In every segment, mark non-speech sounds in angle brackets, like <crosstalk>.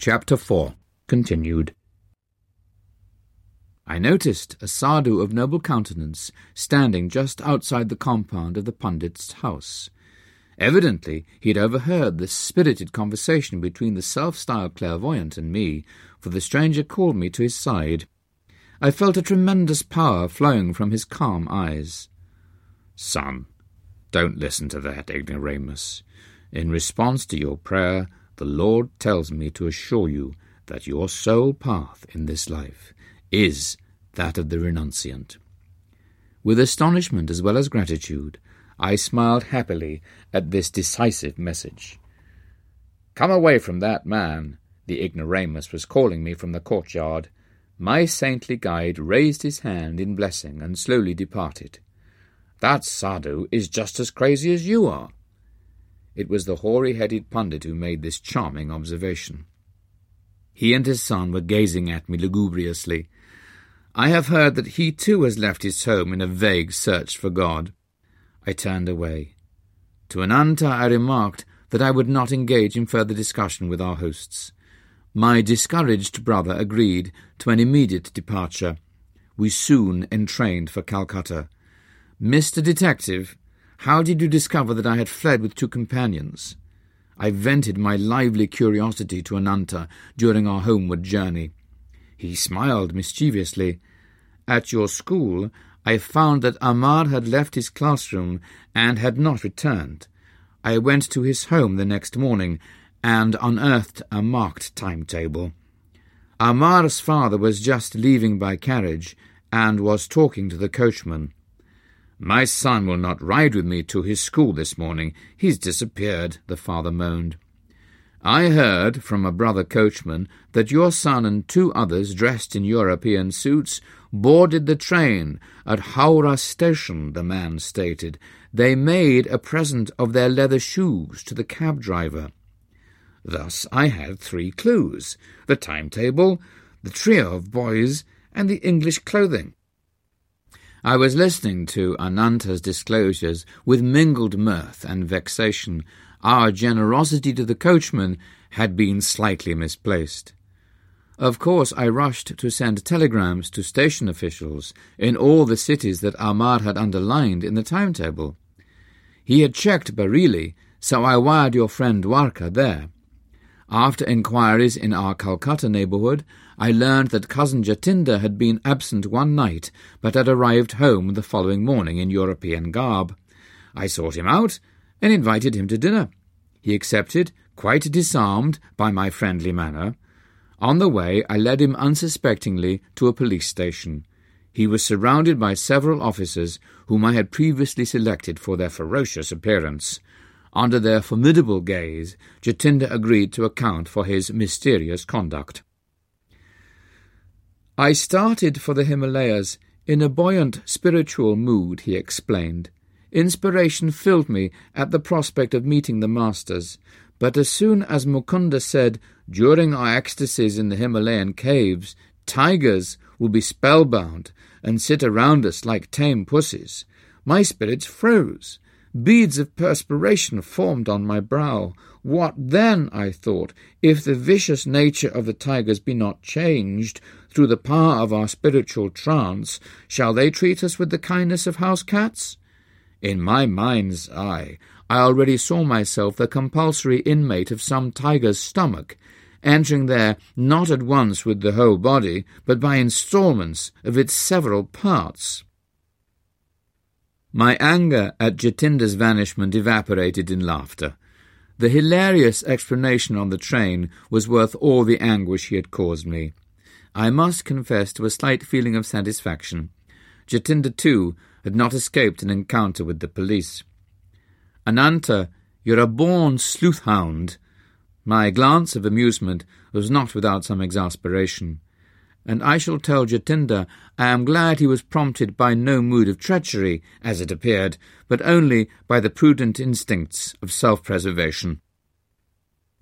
Chapter 4 Continued I noticed a sadhu of noble countenance standing just outside the compound of the pundit's house. Evidently, he had overheard the spirited conversation between the self-styled clairvoyant and me, for the stranger called me to his side. I felt a tremendous power flowing from his calm eyes. Son, don't listen to that, ignoramus. In response to your prayer, the Lord tells me to assure you that your sole path in this life is that of the renunciant. With astonishment as well as gratitude, I smiled happily at this decisive message. Come away from that man, the ignoramus was calling me from the courtyard. My saintly guide raised his hand in blessing and slowly departed. That sadhu is just as crazy as you are. It was the hoary-headed pundit who made this charming observation. He and his son were gazing at me lugubriously. I have heard that he too has left his home in a vague search for God. I turned away. To Ananta I remarked that I would not engage in further discussion with our hosts. My discouraged brother agreed to an immediate departure. We soon entrained for Calcutta. Mr. Detective, how did you discover that I had fled with two companions? I vented my lively curiosity to Ananta during our homeward journey. He smiled mischievously. At your school, I found that Amar had left his classroom and had not returned. I went to his home the next morning and unearthed a marked timetable. Amar's father was just leaving by carriage and was talking to the coachman. My son will not ride with me to his school this morning. He's disappeared, the father moaned. I heard from a brother coachman that your son and two others dressed in European suits boarded the train at Howrah station, the man stated. They made a present of their leather shoes to the cab driver. Thus I had three clues the timetable, the trio of boys, and the English clothing. I was listening to Ananta's disclosures with mingled mirth and vexation. Our generosity to the coachman had been slightly misplaced. Of course, I rushed to send telegrams to station officials in all the cities that Amar had underlined in the timetable. He had checked Bareilly, so I wired your friend Dwarka there. After inquiries in our Calcutta neighbourhood, I learned that cousin Jatinda had been absent one night, but had arrived home the following morning in European garb. I sought him out and invited him to dinner. He accepted, quite disarmed by my friendly manner. On the way, I led him unsuspectingly to a police station. He was surrounded by several officers whom I had previously selected for their ferocious appearance. Under their formidable gaze, Jatinda agreed to account for his mysterious conduct. I started for the Himalayas in a buoyant spiritual mood, he explained. Inspiration filled me at the prospect of meeting the masters, but as soon as Mukunda said, during our ecstasies in the Himalayan caves, tigers will be spellbound and sit around us like tame pussies, my spirits froze. Beads of perspiration formed on my brow. What then, I thought, if the vicious nature of the tigers be not changed through the power of our spiritual trance, shall they treat us with the kindness of house cats? In my mind's eye, I already saw myself the compulsory inmate of some tiger's stomach, entering there not at once with the whole body, but by instalments of its several parts. My anger at Jatinda's vanishment evaporated in laughter. The hilarious explanation on the train was worth all the anguish he had caused me. I must confess to a slight feeling of satisfaction. Jatinda, too, had not escaped an encounter with the police. Ananta, you're a born sleuth-hound. My glance of amusement was not without some exasperation and I shall tell Jatinda I am glad he was prompted by no mood of treachery, as it appeared, but only by the prudent instincts of self-preservation.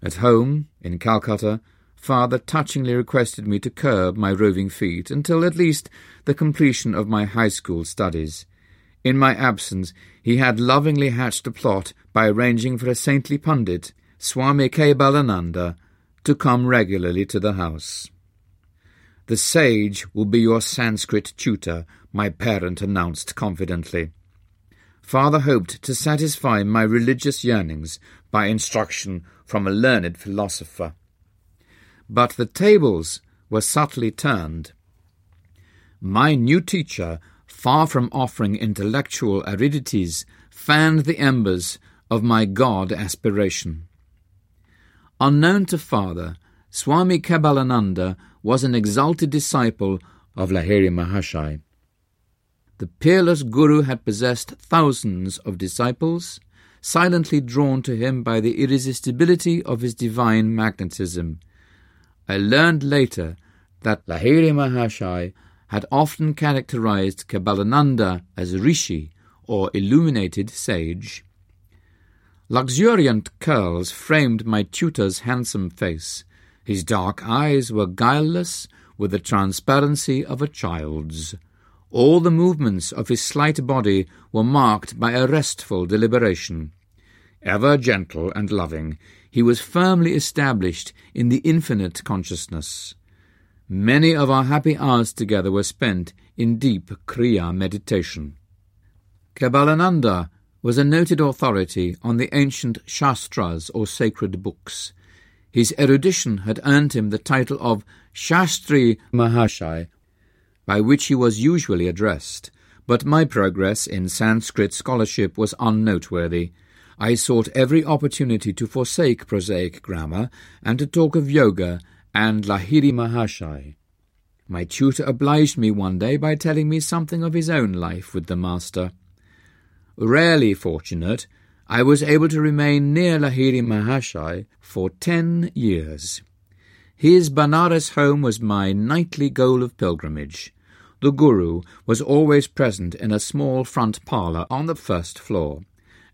At home, in Calcutta, father touchingly requested me to curb my roving feet until at least the completion of my high school studies. In my absence, he had lovingly hatched a plot by arranging for a saintly pundit, Swami Kebalananda, to come regularly to the house. The sage will be your Sanskrit tutor, my parent announced confidently. Father hoped to satisfy my religious yearnings by instruction from a learned philosopher. But the tables were subtly turned. My new teacher, far from offering intellectual aridities, fanned the embers of my God aspiration. Unknown to father, Swami Kebalananda was an exalted disciple of Lahiri Mahashai. The peerless Guru had possessed thousands of disciples, silently drawn to him by the irresistibility of his divine magnetism. I learned later that Lahiri Mahashai had often characterized Kebalananda as rishi, or illuminated sage. Luxuriant curls framed my tutor's handsome face. His dark eyes were guileless with the transparency of a child's. All the movements of his slight body were marked by a restful deliberation. Ever gentle and loving, he was firmly established in the infinite consciousness. Many of our happy hours together were spent in deep Kriya meditation. Kebalananda was a noted authority on the ancient Shastras or sacred books. His erudition had earned him the title of Shastri Mahashai, by which he was usually addressed, but my progress in Sanskrit scholarship was unnoteworthy. I sought every opportunity to forsake prosaic grammar and to talk of yoga and Lahiri Mahashai. My tutor obliged me one day by telling me something of his own life with the master. Rarely fortunate, I was able to remain near Lahiri Mahashai for ten years. His Banaras home was my nightly goal of pilgrimage. The Guru was always present in a small front parlour on the first floor.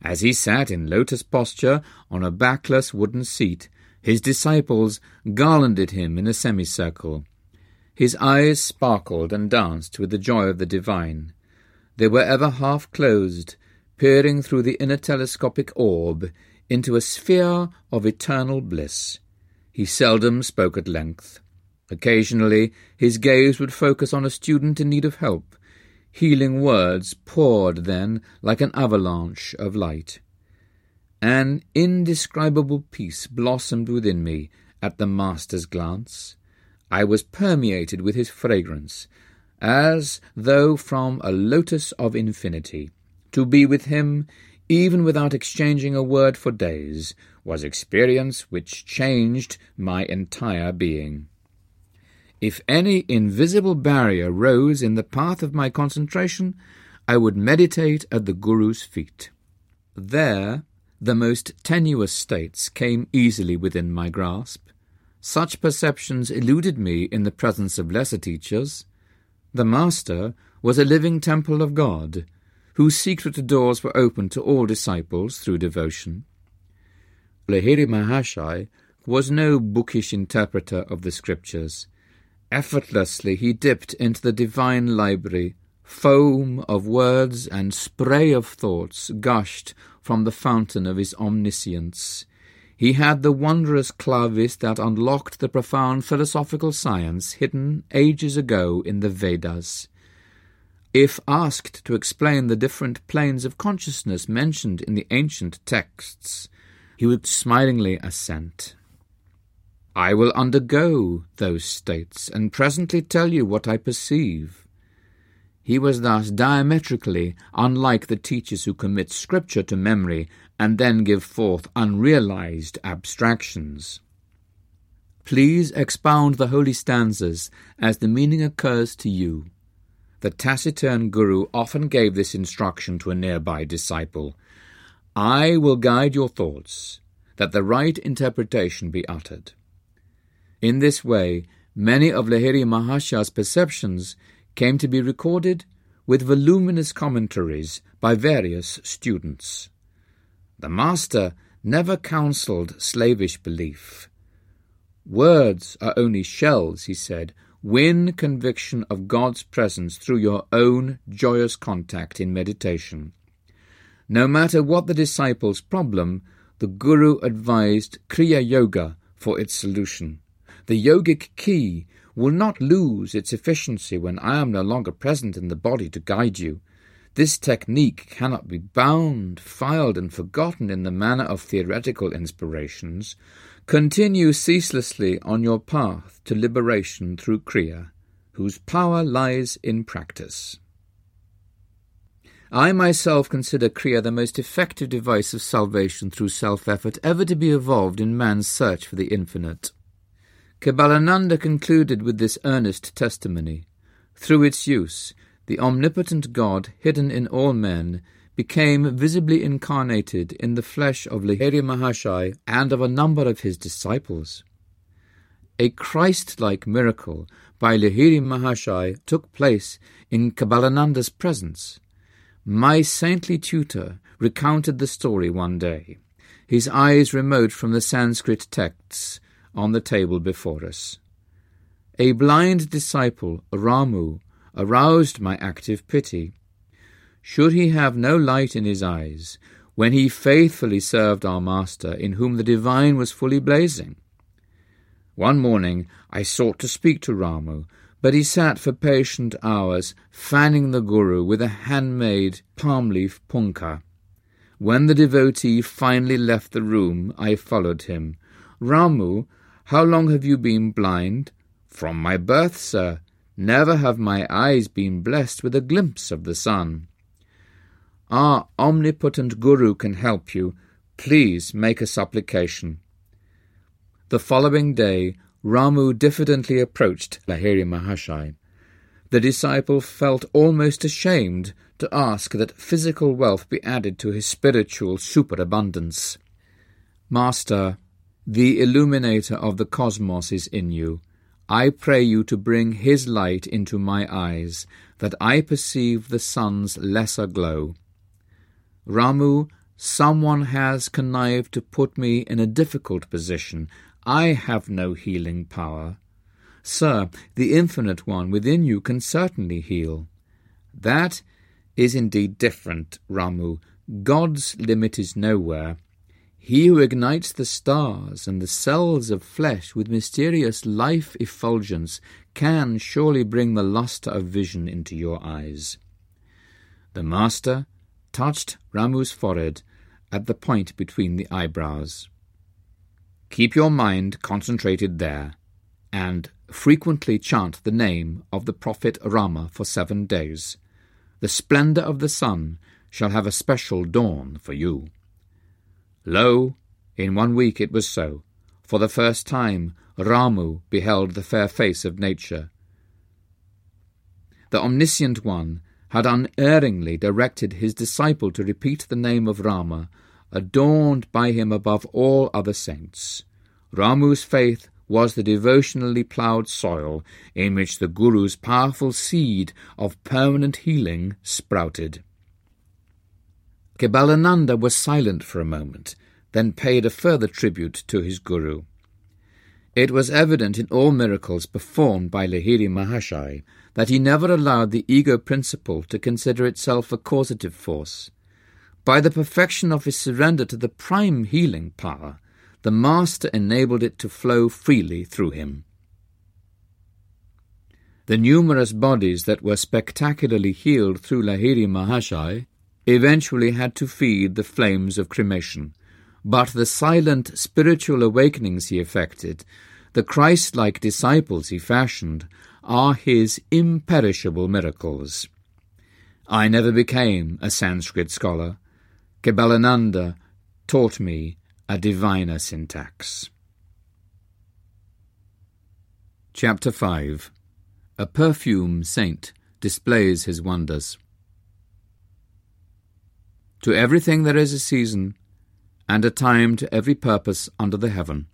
As he sat in lotus posture on a backless wooden seat, his disciples garlanded him in a semicircle. His eyes sparkled and danced with the joy of the divine. They were ever half closed, peering through the inner telescopic orb into a sphere of eternal bliss. He seldom spoke at length. Occasionally his gaze would focus on a student in need of help. Healing words poured then like an avalanche of light. An indescribable peace blossomed within me at the Master's glance. I was permeated with his fragrance, as though from a lotus of infinity. To be with him, even without exchanging a word for days, was experience which changed my entire being. If any invisible barrier rose in the path of my concentration, I would meditate at the Guru's feet. There, the most tenuous states came easily within my grasp. Such perceptions eluded me in the presence of lesser teachers. The Master was a living temple of God, whose secret doors were open to all disciples through devotion. Lahiri Mahashai was no bookish interpreter of the scriptures. Effortlessly he dipped into the divine library. Foam of words and spray of thoughts gushed from the fountain of his omniscience. He had the wondrous clavis that unlocked the profound philosophical science hidden ages ago in the Vedas. If asked to explain the different planes of consciousness mentioned in the ancient texts, he would smilingly assent. I will undergo those states, and presently tell you what I perceive. He was thus diametrically unlike the teachers who commit Scripture to memory and then give forth unrealized abstractions. Please expound the holy stanzas as the meaning occurs to you. The taciturn Guru often gave this instruction to a nearby disciple. I will guide your thoughts, that the right interpretation be uttered. In this way, many of Lahiri Mahashai's perceptions came to be recorded with voluminous commentaries by various students. The Master never counselled slavish belief. Words are only shells, he said. Win conviction of God's presence through your own joyous contact in meditation. No matter what the disciple's problem, the Guru advised Kriya Yoga for its solution. The yogic key will not lose its efficiency when I am no longer present in the body to guide you. This technique cannot be bound, filed, and forgotten in the manner of theoretical inspirations. Continue ceaselessly on your path to liberation through Kriya, whose power lies in practice. I myself consider Kriya the most effective device of salvation through self effort ever to be evolved in man's search for the infinite. Kebalananda concluded with this earnest testimony. Through its use, the omnipotent God, hidden in all men, became visibly incarnated in the flesh of Lahiri Mahashai and of a number of his disciples. A Christ like miracle by Lahiri Mahashai took place in Kebalananda's presence. My saintly tutor recounted the story one day, his eyes remote from the Sanskrit texts on the table before us. A blind disciple, Ramu, aroused my active pity. Should he have no light in his eyes when he faithfully served our Master, in whom the divine was fully blazing? One morning I sought to speak to Ramu, but he sat for patient hours, fanning the Guru with a handmade palm leaf punkah. When the devotee finally left the room, I followed him. Ramu, how long have you been blind? From my birth, sir. Never have my eyes been blessed with a glimpse of the sun. Our omnipotent Guru can help you. Please make a supplication. The following day, Ramu diffidently approached Lahiri Mahashai. The disciple felt almost ashamed to ask that physical wealth be added to his spiritual superabundance. Master, the illuminator of the cosmos is in you. I pray you to bring his light into my eyes, that I perceive the sun's lesser glow. Ramu, someone has connived to put me in a difficult position, I have no healing power. Sir, the Infinite One within you can certainly heal. That is indeed different, Ramu. God's limit is nowhere. He who ignites the stars and the cells of flesh with mysterious life effulgence can surely bring the lustre of vision into your eyes. The Master touched Ramu's forehead at the point between the eyebrows. Keep your mind concentrated there, and frequently chant the name of the Prophet Rama for seven days. The splendour of the sun shall have a special dawn for you. Lo, in one week it was so. For the first time, Ramu beheld the fair face of nature. The Omniscient One had unerringly directed his disciple to repeat the name of Rama adorned by him above all other saints. Ramu's faith was the devotionally ploughed soil in which the Guru's powerful seed of permanent healing sprouted. Kebalananda was silent for a moment, then paid a further tribute to his Guru. It was evident in all miracles performed by Lahiri Mahashai that he never allowed the ego principle to consider itself a causative force. By the perfection of his surrender to the prime healing power, the Master enabled it to flow freely through him. The numerous bodies that were spectacularly healed through Lahiri Mahashai eventually had to feed the flames of cremation, but the silent spiritual awakenings he effected, the Christ like disciples he fashioned, are his imperishable miracles. I never became a Sanskrit scholar, Kebalananda taught me a diviner syntax. Chapter 5 A Perfume Saint Displays His Wonders. To everything there is a season, and a time to every purpose under the heaven.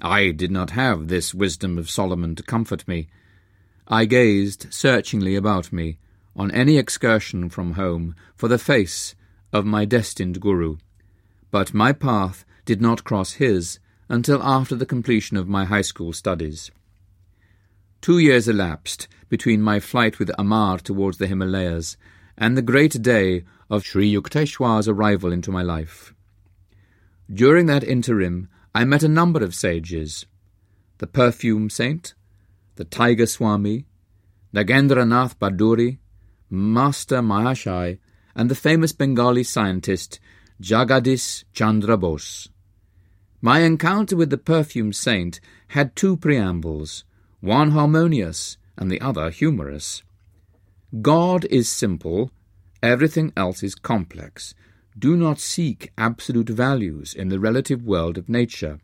I did not have this wisdom of Solomon to comfort me. I gazed searchingly about me on any excursion from home for the face of my destined Guru, but my path did not cross his until after the completion of my high school studies. Two years elapsed between my flight with Amar towards the Himalayas and the great day of Sri Yukteswar's arrival into my life. During that interim, I met a number of sages the perfume saint, the tiger swami, Nagendranath Bhaduri, Master Mahashai, and the famous Bengali scientist Jagadish Chandra Bose. My encounter with the perfume saint had two preambles, one harmonious and the other humorous. God is simple, everything else is complex. Do not seek absolute values in the relative world of nature.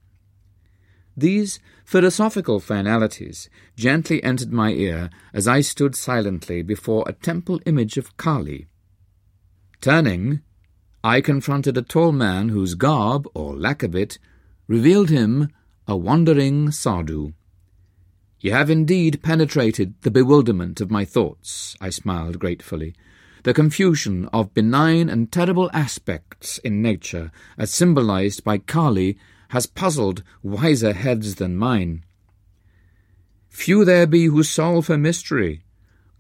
These philosophical finalities gently entered my ear as I stood silently before a temple image of Kali. Turning, I confronted a tall man whose garb, or lack of it, revealed him a wandering sadhu. You have indeed penetrated the bewilderment of my thoughts, I smiled gratefully, the confusion of benign and terrible aspects in nature, as symbolized by Kali, has puzzled wiser heads than mine. Few there be who solve her mystery.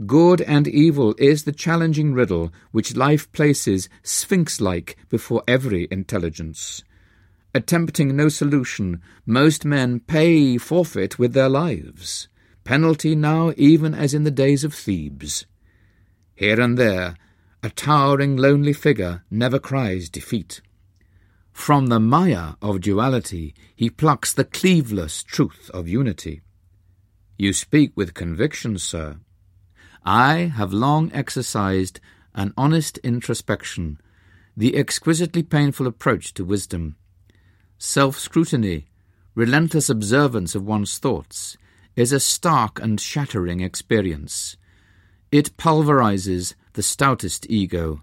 Good and evil is the challenging riddle which life places sphinx like before every intelligence. Attempting no solution, most men pay forfeit with their lives, penalty now even as in the days of Thebes. Here and there, a towering lonely figure never cries defeat. From the Maya of duality, he plucks the cleaveless truth of unity. You speak with conviction, sir. I have long exercised an honest introspection, the exquisitely painful approach to wisdom self scrutiny, relentless observance of one's thoughts, is a stark and shattering experience. It pulverizes the stoutest ego,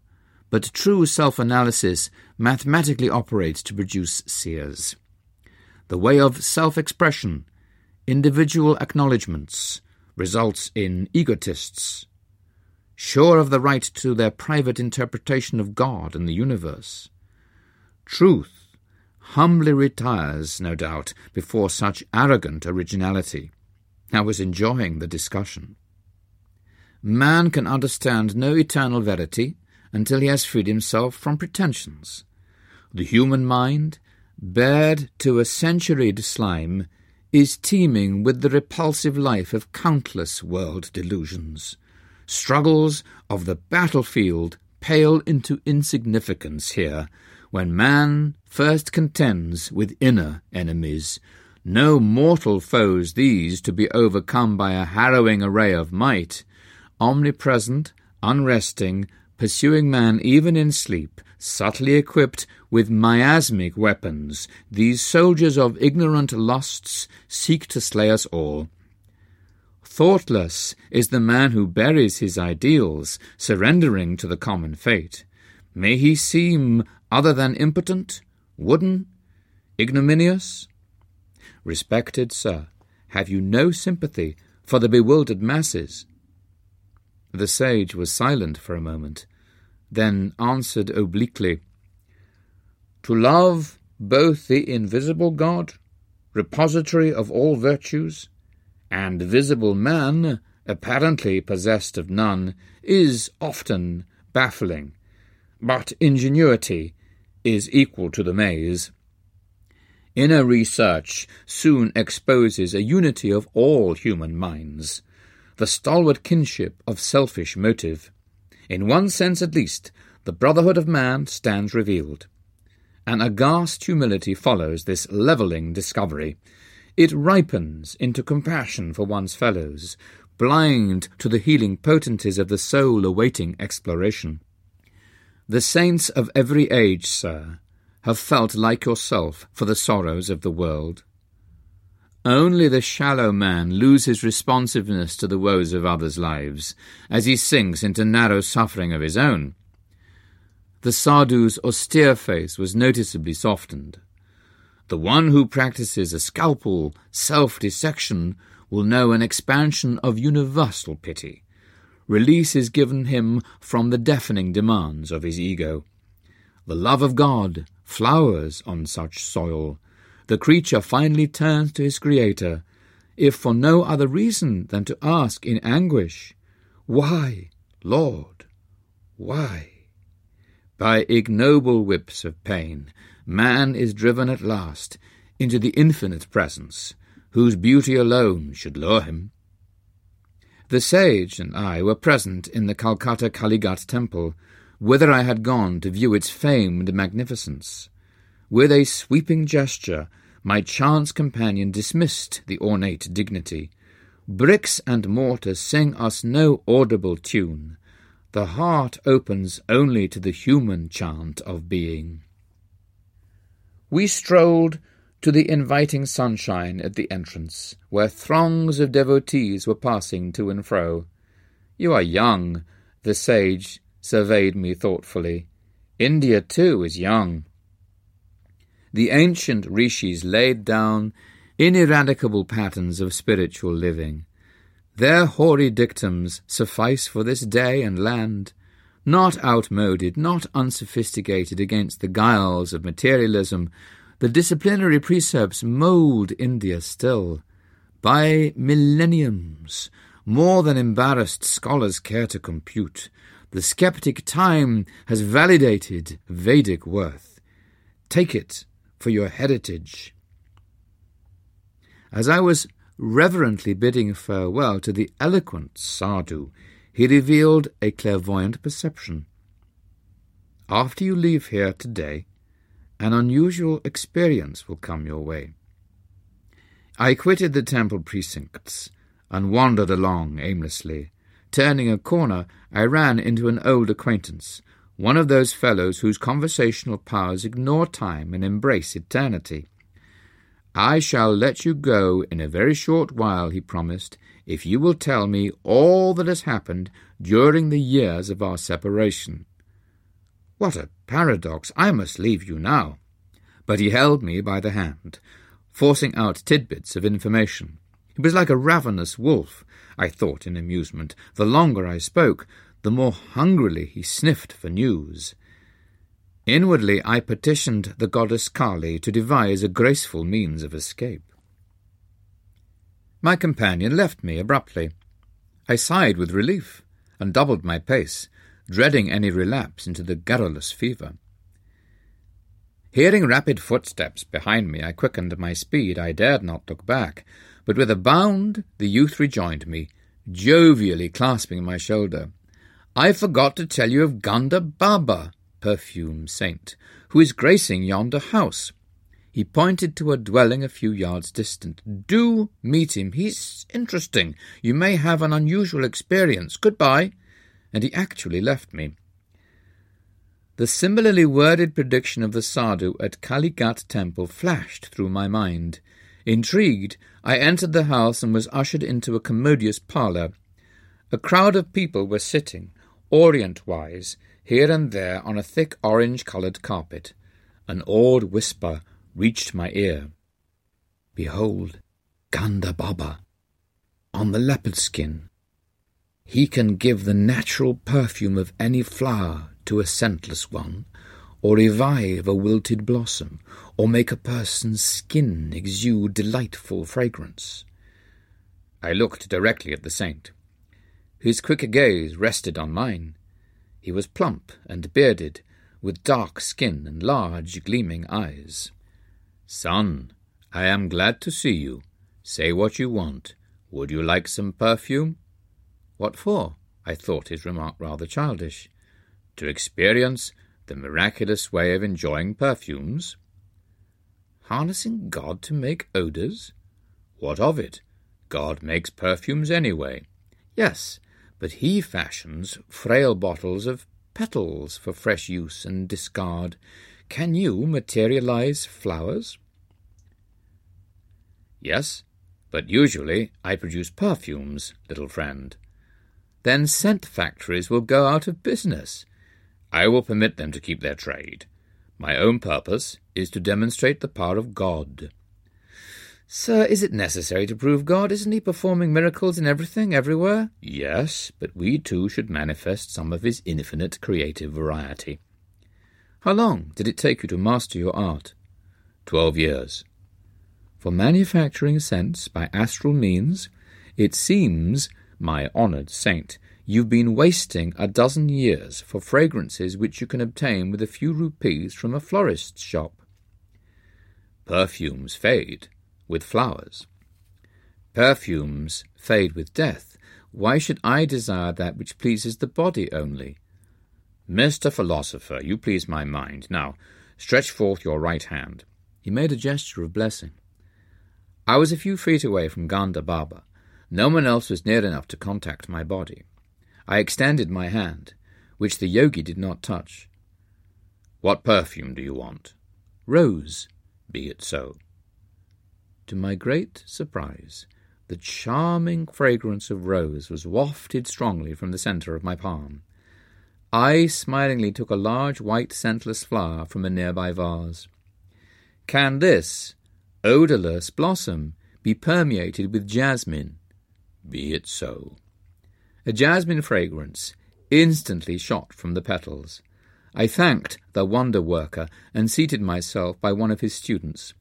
but true self analysis mathematically operates to produce seers. The way of self expression, individual acknowledgments, results in egotists, sure of the right to their private interpretation of God and the universe. Truth humbly retires, no doubt, before such arrogant originality. I was enjoying the discussion. Man can understand no eternal verity until he has freed himself from pretensions. The human mind, bared to a centuried slime, is teeming with the repulsive life of countless world delusions. Struggles of the battlefield pale into insignificance here, when man first contends with inner enemies, no mortal foes these to be overcome by a harrowing array of might, omnipresent, unresting, pursuing man even in sleep, subtly equipped with miasmic weapons, these soldiers of ignorant lusts seek to slay us all. Thoughtless is the man who buries his ideals, surrendering to the common fate. May he seem other than impotent, wooden, ignominious? Respected sir, have you no sympathy for the bewildered masses? The sage was silent for a moment, then answered obliquely, To love both the invisible God, repository of all virtues, and visible man, apparently possessed of none, is often baffling, but ingenuity is equal to the maze. Inner research soon exposes a unity of all human minds, the stalwart kinship of selfish motive. In one sense at least, the brotherhood of man stands revealed. An aghast humility follows this levelling discovery. It ripens into compassion for one's fellows, blind to the healing potencies of the soul awaiting exploration. The saints of every age, sir, have felt like yourself for the sorrows of the world. Only the shallow man loses responsiveness to the woes of others' lives, as he sinks into narrow suffering of his own. The sadhu's austere face was noticeably softened. The one who practices a scalpel self-dissection will know an expansion of universal pity release is given him from the deafening demands of his ego. The love of God flowers on such soil. The creature finally turns to his Creator, if for no other reason than to ask in anguish, Why, Lord, why? By ignoble whips of pain, man is driven at last into the infinite presence, whose beauty alone should lure him. The sage and I were present in the Calcutta Kalighat temple, whither I had gone to view its famed magnificence. With a sweeping gesture, my chance companion dismissed the ornate dignity. Bricks and mortar sing us no audible tune. The heart opens only to the human chant of being. We strolled to the inviting sunshine at the entrance, where throngs of devotees were passing to and fro. You are young, the sage surveyed me thoughtfully. India, too, is young. The ancient rishis laid down ineradicable patterns of spiritual living. Their hoary dictums suffice for this day and land, not outmoded, not unsophisticated against the guiles of materialism, the disciplinary precepts mould India still. By millenniums, more than embarrassed scholars care to compute, the skeptic time has validated Vedic worth. Take it for your heritage. As I was reverently bidding farewell to the eloquent sadhu, he revealed a clairvoyant perception. After you leave here today, an unusual experience will come your way. I quitted the temple precincts and wandered along aimlessly. Turning a corner, I ran into an old acquaintance, one of those fellows whose conversational powers ignore time and embrace eternity. I shall let you go in a very short while, he promised, if you will tell me all that has happened during the years of our separation. What a paradox! I must leave you now. But he held me by the hand, forcing out tidbits of information. He was like a ravenous wolf, I thought in amusement. The longer I spoke, the more hungrily he sniffed for news. Inwardly I petitioned the goddess Kali to devise a graceful means of escape. My companion left me abruptly. I sighed with relief and doubled my pace, dreading any relapse into the garrulous fever. Hearing rapid footsteps behind me, I quickened my speed. I dared not look back, but with a bound the youth rejoined me, jovially clasping my shoulder. I forgot to tell you of Ganda Baba, perfume saint, who is gracing yonder house. He pointed to a dwelling a few yards distant. Do meet him. He's interesting. You may have an unusual experience. Goodbye and he actually left me. The similarly worded prediction of the sadhu at Kalighat temple flashed through my mind. Intrigued, I entered the house and was ushered into a commodious parlour. A crowd of people were sitting, orient-wise, here and there on a thick orange-coloured carpet. An awed whisper reached my ear. Behold, Ganda Baba, on the leopard skin, he can give the natural perfume of any flower to a scentless one, or revive a wilted blossom, or make a person's skin exude delightful fragrance. I looked directly at the saint. His quicker gaze rested on mine. He was plump and bearded, with dark skin and large gleaming eyes. Son, I am glad to see you. Say what you want. Would you like some perfume? What for? I thought his remark rather childish. To experience the miraculous way of enjoying perfumes? Harnessing God to make odours? What of it? God makes perfumes anyway. Yes, but he fashions frail bottles of petals for fresh use and discard. Can you materialize flowers? Yes, but usually I produce perfumes, little friend then scent factories will go out of business. I will permit them to keep their trade. My own purpose is to demonstrate the power of God. Sir, is it necessary to prove God? Isn't he performing miracles in everything, everywhere? Yes, but we too should manifest some of his infinite creative variety. How long did it take you to master your art? Twelve years. For manufacturing scents by astral means, it seems my honoured saint, you've been wasting a dozen years for fragrances which you can obtain with a few rupees from a florist's shop. Perfumes fade with flowers. Perfumes fade with death. Why should I desire that which pleases the body only? Mr. Philosopher, you please my mind. Now, stretch forth your right hand. He made a gesture of blessing. I was a few feet away from Ganda Baba. No one else was near enough to contact my body. I extended my hand, which the yogi did not touch. What perfume do you want? Rose. Be it so. To my great surprise, the charming fragrance of rose was wafted strongly from the centre of my palm. I smilingly took a large white scentless flower from a nearby vase. Can this odourless blossom be permeated with jasmine? Be it so. A jasmine fragrance instantly shot from the petals. I thanked the wonder worker and seated myself by one of his students.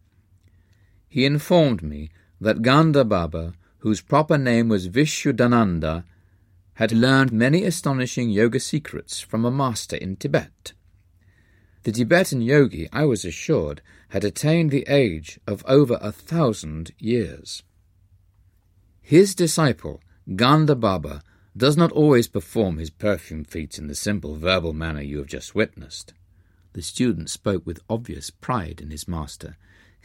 He informed me that Ganda Baba, whose proper name was Vishuddhananda, had learned many astonishing yoga secrets from a master in Tibet. The Tibetan yogi, I was assured, had attained the age of over a thousand years. His disciple, Ganda Baba, does not always perform his perfume feats in the simple verbal manner you have just witnessed. The student spoke with obvious pride in his master.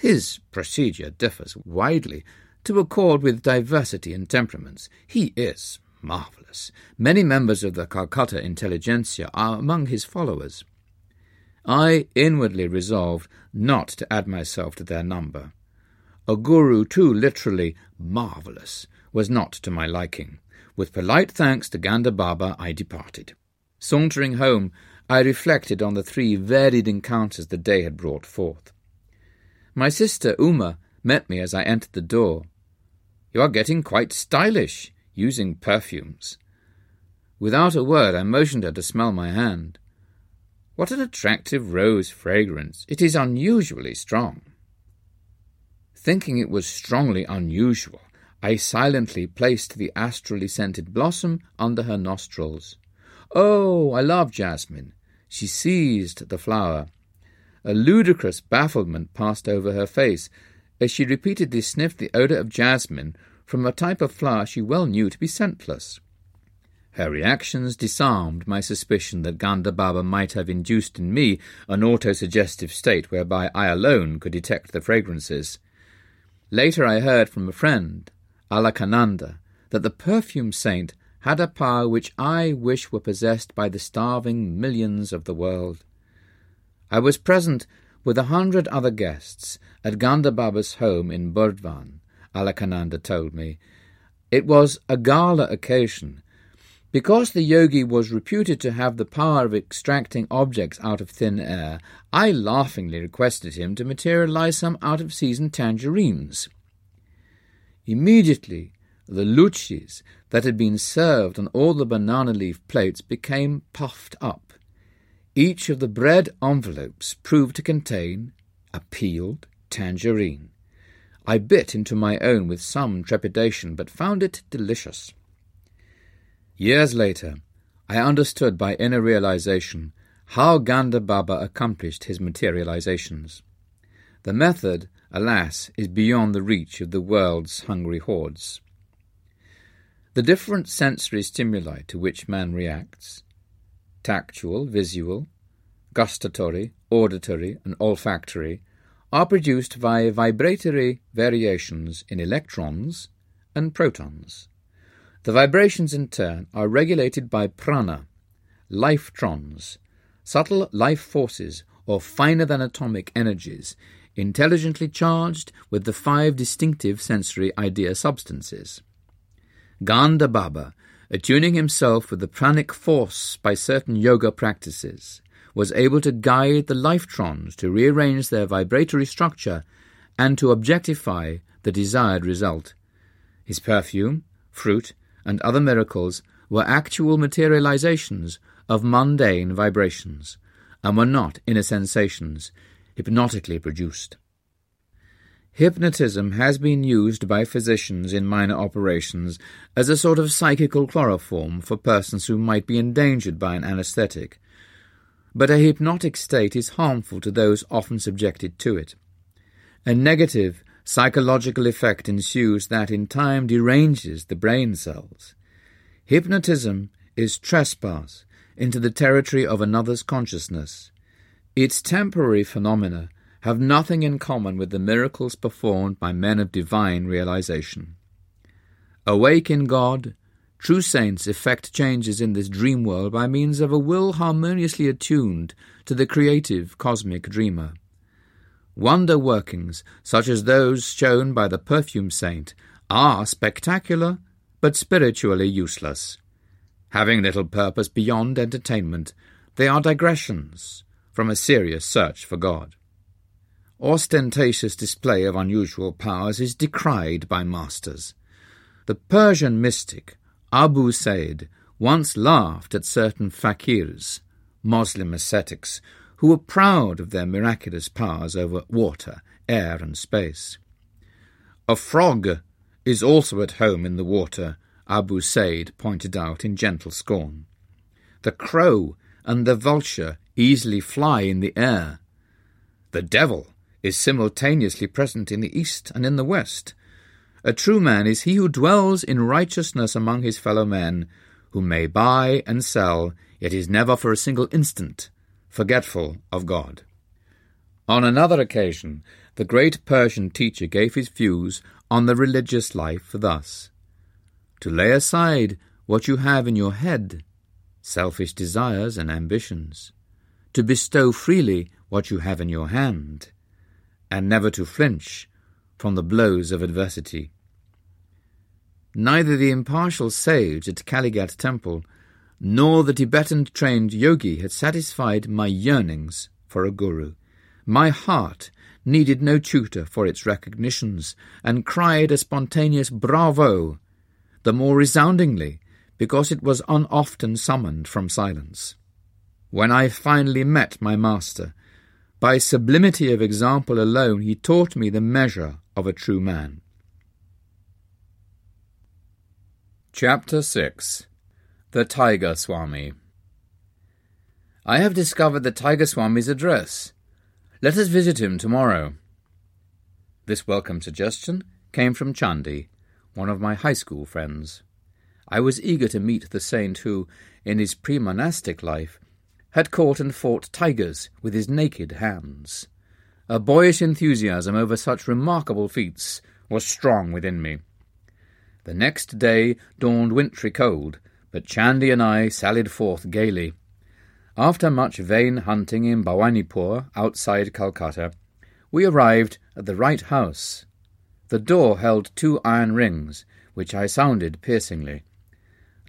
His procedure differs widely to accord with diversity in temperaments. He is marvellous. Many members of the Calcutta intelligentsia are among his followers. I inwardly resolved not to add myself to their number. A guru too literally marvellous was not to my liking. With polite thanks to Ganda Baba, I departed. Sauntering home, I reflected on the three varied encounters the day had brought forth. My sister Uma met me as I entered the door. You are getting quite stylish, using perfumes. Without a word, I motioned her to smell my hand. What an attractive rose fragrance! It is unusually strong. Thinking it was strongly unusual, I silently placed the astrally scented blossom under her nostrils. Oh, I love jasmine. She seized the flower. A ludicrous bafflement passed over her face as she repeatedly sniffed the odour of jasmine from a type of flower she well knew to be scentless. Her reactions disarmed my suspicion that Ganda Baba might have induced in me an autosuggestive state whereby I alone could detect the fragrances. Later I heard from a friend Alaknanda, that the perfume saint had a power which I wish were possessed by the starving millions of the world. I was present with a hundred other guests at Gandha Baba's home in Burdwan, Alaknanda told me. It was a gala occasion. Because the yogi was reputed to have the power of extracting objects out of thin air, I laughingly requested him to materialize some out of season tangerines. Immediately, the luchis that had been served on all the banana leaf plates became puffed up. Each of the bread envelopes proved to contain a peeled tangerine. I bit into my own with some trepidation, but found it delicious. Years later, I understood by inner realization how Ganda Baba accomplished his materializations. The method alas, is beyond the reach of the world's hungry hordes. The different sensory stimuli to which man reacts tactual, visual, gustatory, auditory, and olfactory are produced by vibratory variations in electrons and protons. The vibrations, in turn, are regulated by prana, lifetrons, subtle life forces or finer than atomic energies intelligently charged with the five distinctive sensory idea substances. Ganda Baba, attuning himself with the pranic force by certain yoga practices, was able to guide the lifetrons to rearrange their vibratory structure and to objectify the desired result. His perfume, fruit, and other miracles were actual materializations of mundane vibrations, and were not inner sensations hypnotically produced. Hypnotism has been used by physicians in minor operations as a sort of psychical chloroform for persons who might be endangered by an anesthetic, but a hypnotic state is harmful to those often subjected to it. a negative psychological effect ensues that in time deranges the brain cells. Hypnotism is trespass into the territory of another's consciousness. Its temporary phenomena have nothing in common with the miracles performed by men of divine realization. Awake in God, true saints effect changes in this dream world by means of a will harmoniously attuned to the creative cosmic dreamer. Wonder workings, such as those shown by the perfume saint, are spectacular but spiritually useless. Having little purpose beyond entertainment, they are digressions from a serious search for God. Ostentatious display of unusual powers is decried by masters. The Persian mystic Abu Said once laughed at certain fakirs, Moslem ascetics, who were proud of their miraculous powers over water, air, and space. A frog is also at home in the water, Abu Said pointed out in gentle scorn. The crow and the vulture easily fly in the air. The devil is simultaneously present in the east and in the west. A true man is he who dwells in righteousness among his fellow men, who may buy and sell, yet is never for a single instant forgetful of God. On another occasion, the great Persian teacher gave his views on the religious life thus To lay aside what you have in your head, selfish desires and ambitions, to bestow freely what you have in your hand, and never to flinch from the blows of adversity. Neither the impartial sage at Kalighat temple nor the Tibetan trained yogi had satisfied my yearnings for a guru. My heart needed no tutor for its recognitions, and cried a spontaneous bravo, the more resoundingly because it was unoften summoned from silence. When I finally met my master, by sublimity of example alone, he taught me the measure of a true man. Chapter 6 The Tiger Swami I have discovered the Tiger Swami's address. Let us visit him tomorrow. This welcome suggestion came from Chandi, one of my high school friends. I was eager to meet the saint who, in his pre monastic life, had caught and fought tigers with his naked hands. A boyish enthusiasm over such remarkable feats was strong within me. The next day dawned wintry cold, but Chandi and I sallied forth gaily. After much vain hunting in Bhawanipur, outside Calcutta, we arrived at the right house. The door held two iron rings, which I sounded piercingly.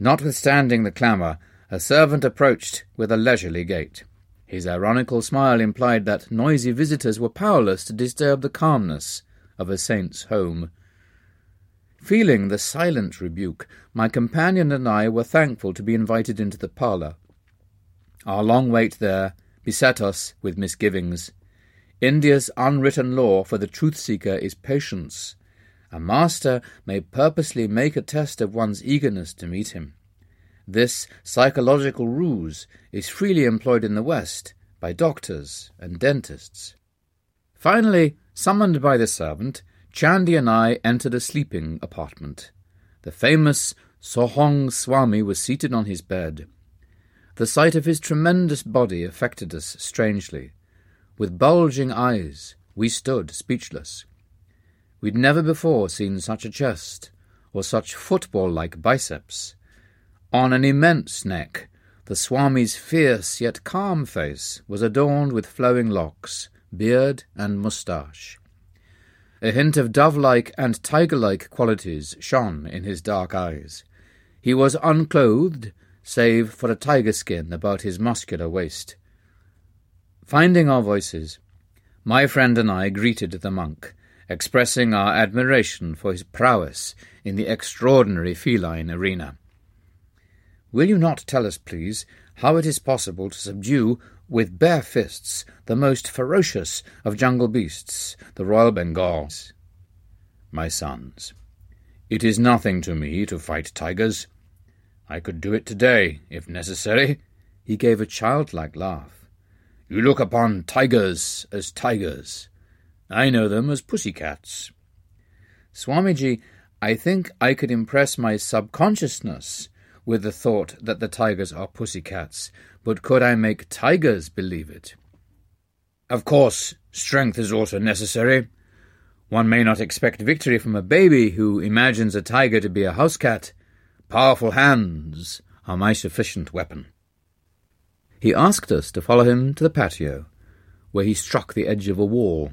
Notwithstanding the clamour, a servant approached with a leisurely gait. His ironical smile implied that noisy visitors were powerless to disturb the calmness of a saint's home. Feeling the silent rebuke, my companion and I were thankful to be invited into the parlour. Our long wait there beset us with misgivings. India's unwritten law for the truth seeker is patience. A master may purposely make a test of one's eagerness to meet him. This psychological ruse is freely employed in the West by doctors and dentists. Finally, summoned by the servant, Chandi and I entered a sleeping apartment. The famous Sohong Swami was seated on his bed. The sight of his tremendous body affected us strangely. With bulging eyes, we stood speechless. We'd never before seen such a chest, or such football like biceps. On an immense neck, the Swami's fierce yet calm face was adorned with flowing locks, beard, and moustache. A hint of dove-like and tiger-like qualities shone in his dark eyes. He was unclothed, save for a tiger skin about his muscular waist. Finding our voices, my friend and I greeted the monk, expressing our admiration for his prowess in the extraordinary feline arena. Will you not tell us, please, how it is possible to subdue with bare fists the most ferocious of jungle beasts, the Royal Bengals? My sons, it is nothing to me to fight tigers. I could do it today, if necessary. He gave a childlike laugh. You look upon tigers as tigers, I know them as pussy cats. Swamiji, I think I could impress my subconsciousness with the thought that the tigers are pussy cats, but could I make tigers believe it? Of course, strength is also necessary. One may not expect victory from a baby who imagines a tiger to be a house cat. Powerful hands are my sufficient weapon. He asked us to follow him to the patio, where he struck the edge of a wall.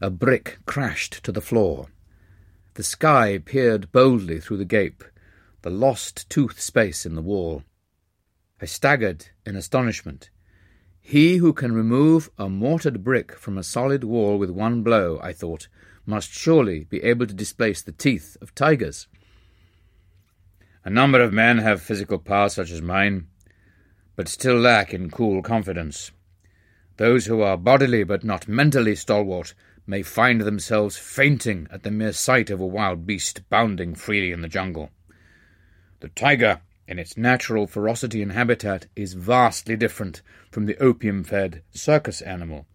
A brick crashed to the floor. The sky peered boldly through the gape, the lost tooth space in the wall. I staggered in astonishment. He who can remove a mortared brick from a solid wall with one blow, I thought, must surely be able to displace the teeth of tigers. A number of men have physical power such as mine, but still lack in cool confidence. Those who are bodily but not mentally stalwart may find themselves fainting at the mere sight of a wild beast bounding freely in the jungle. The tiger in its natural ferocity and habitat is vastly different from the opium fed circus animal.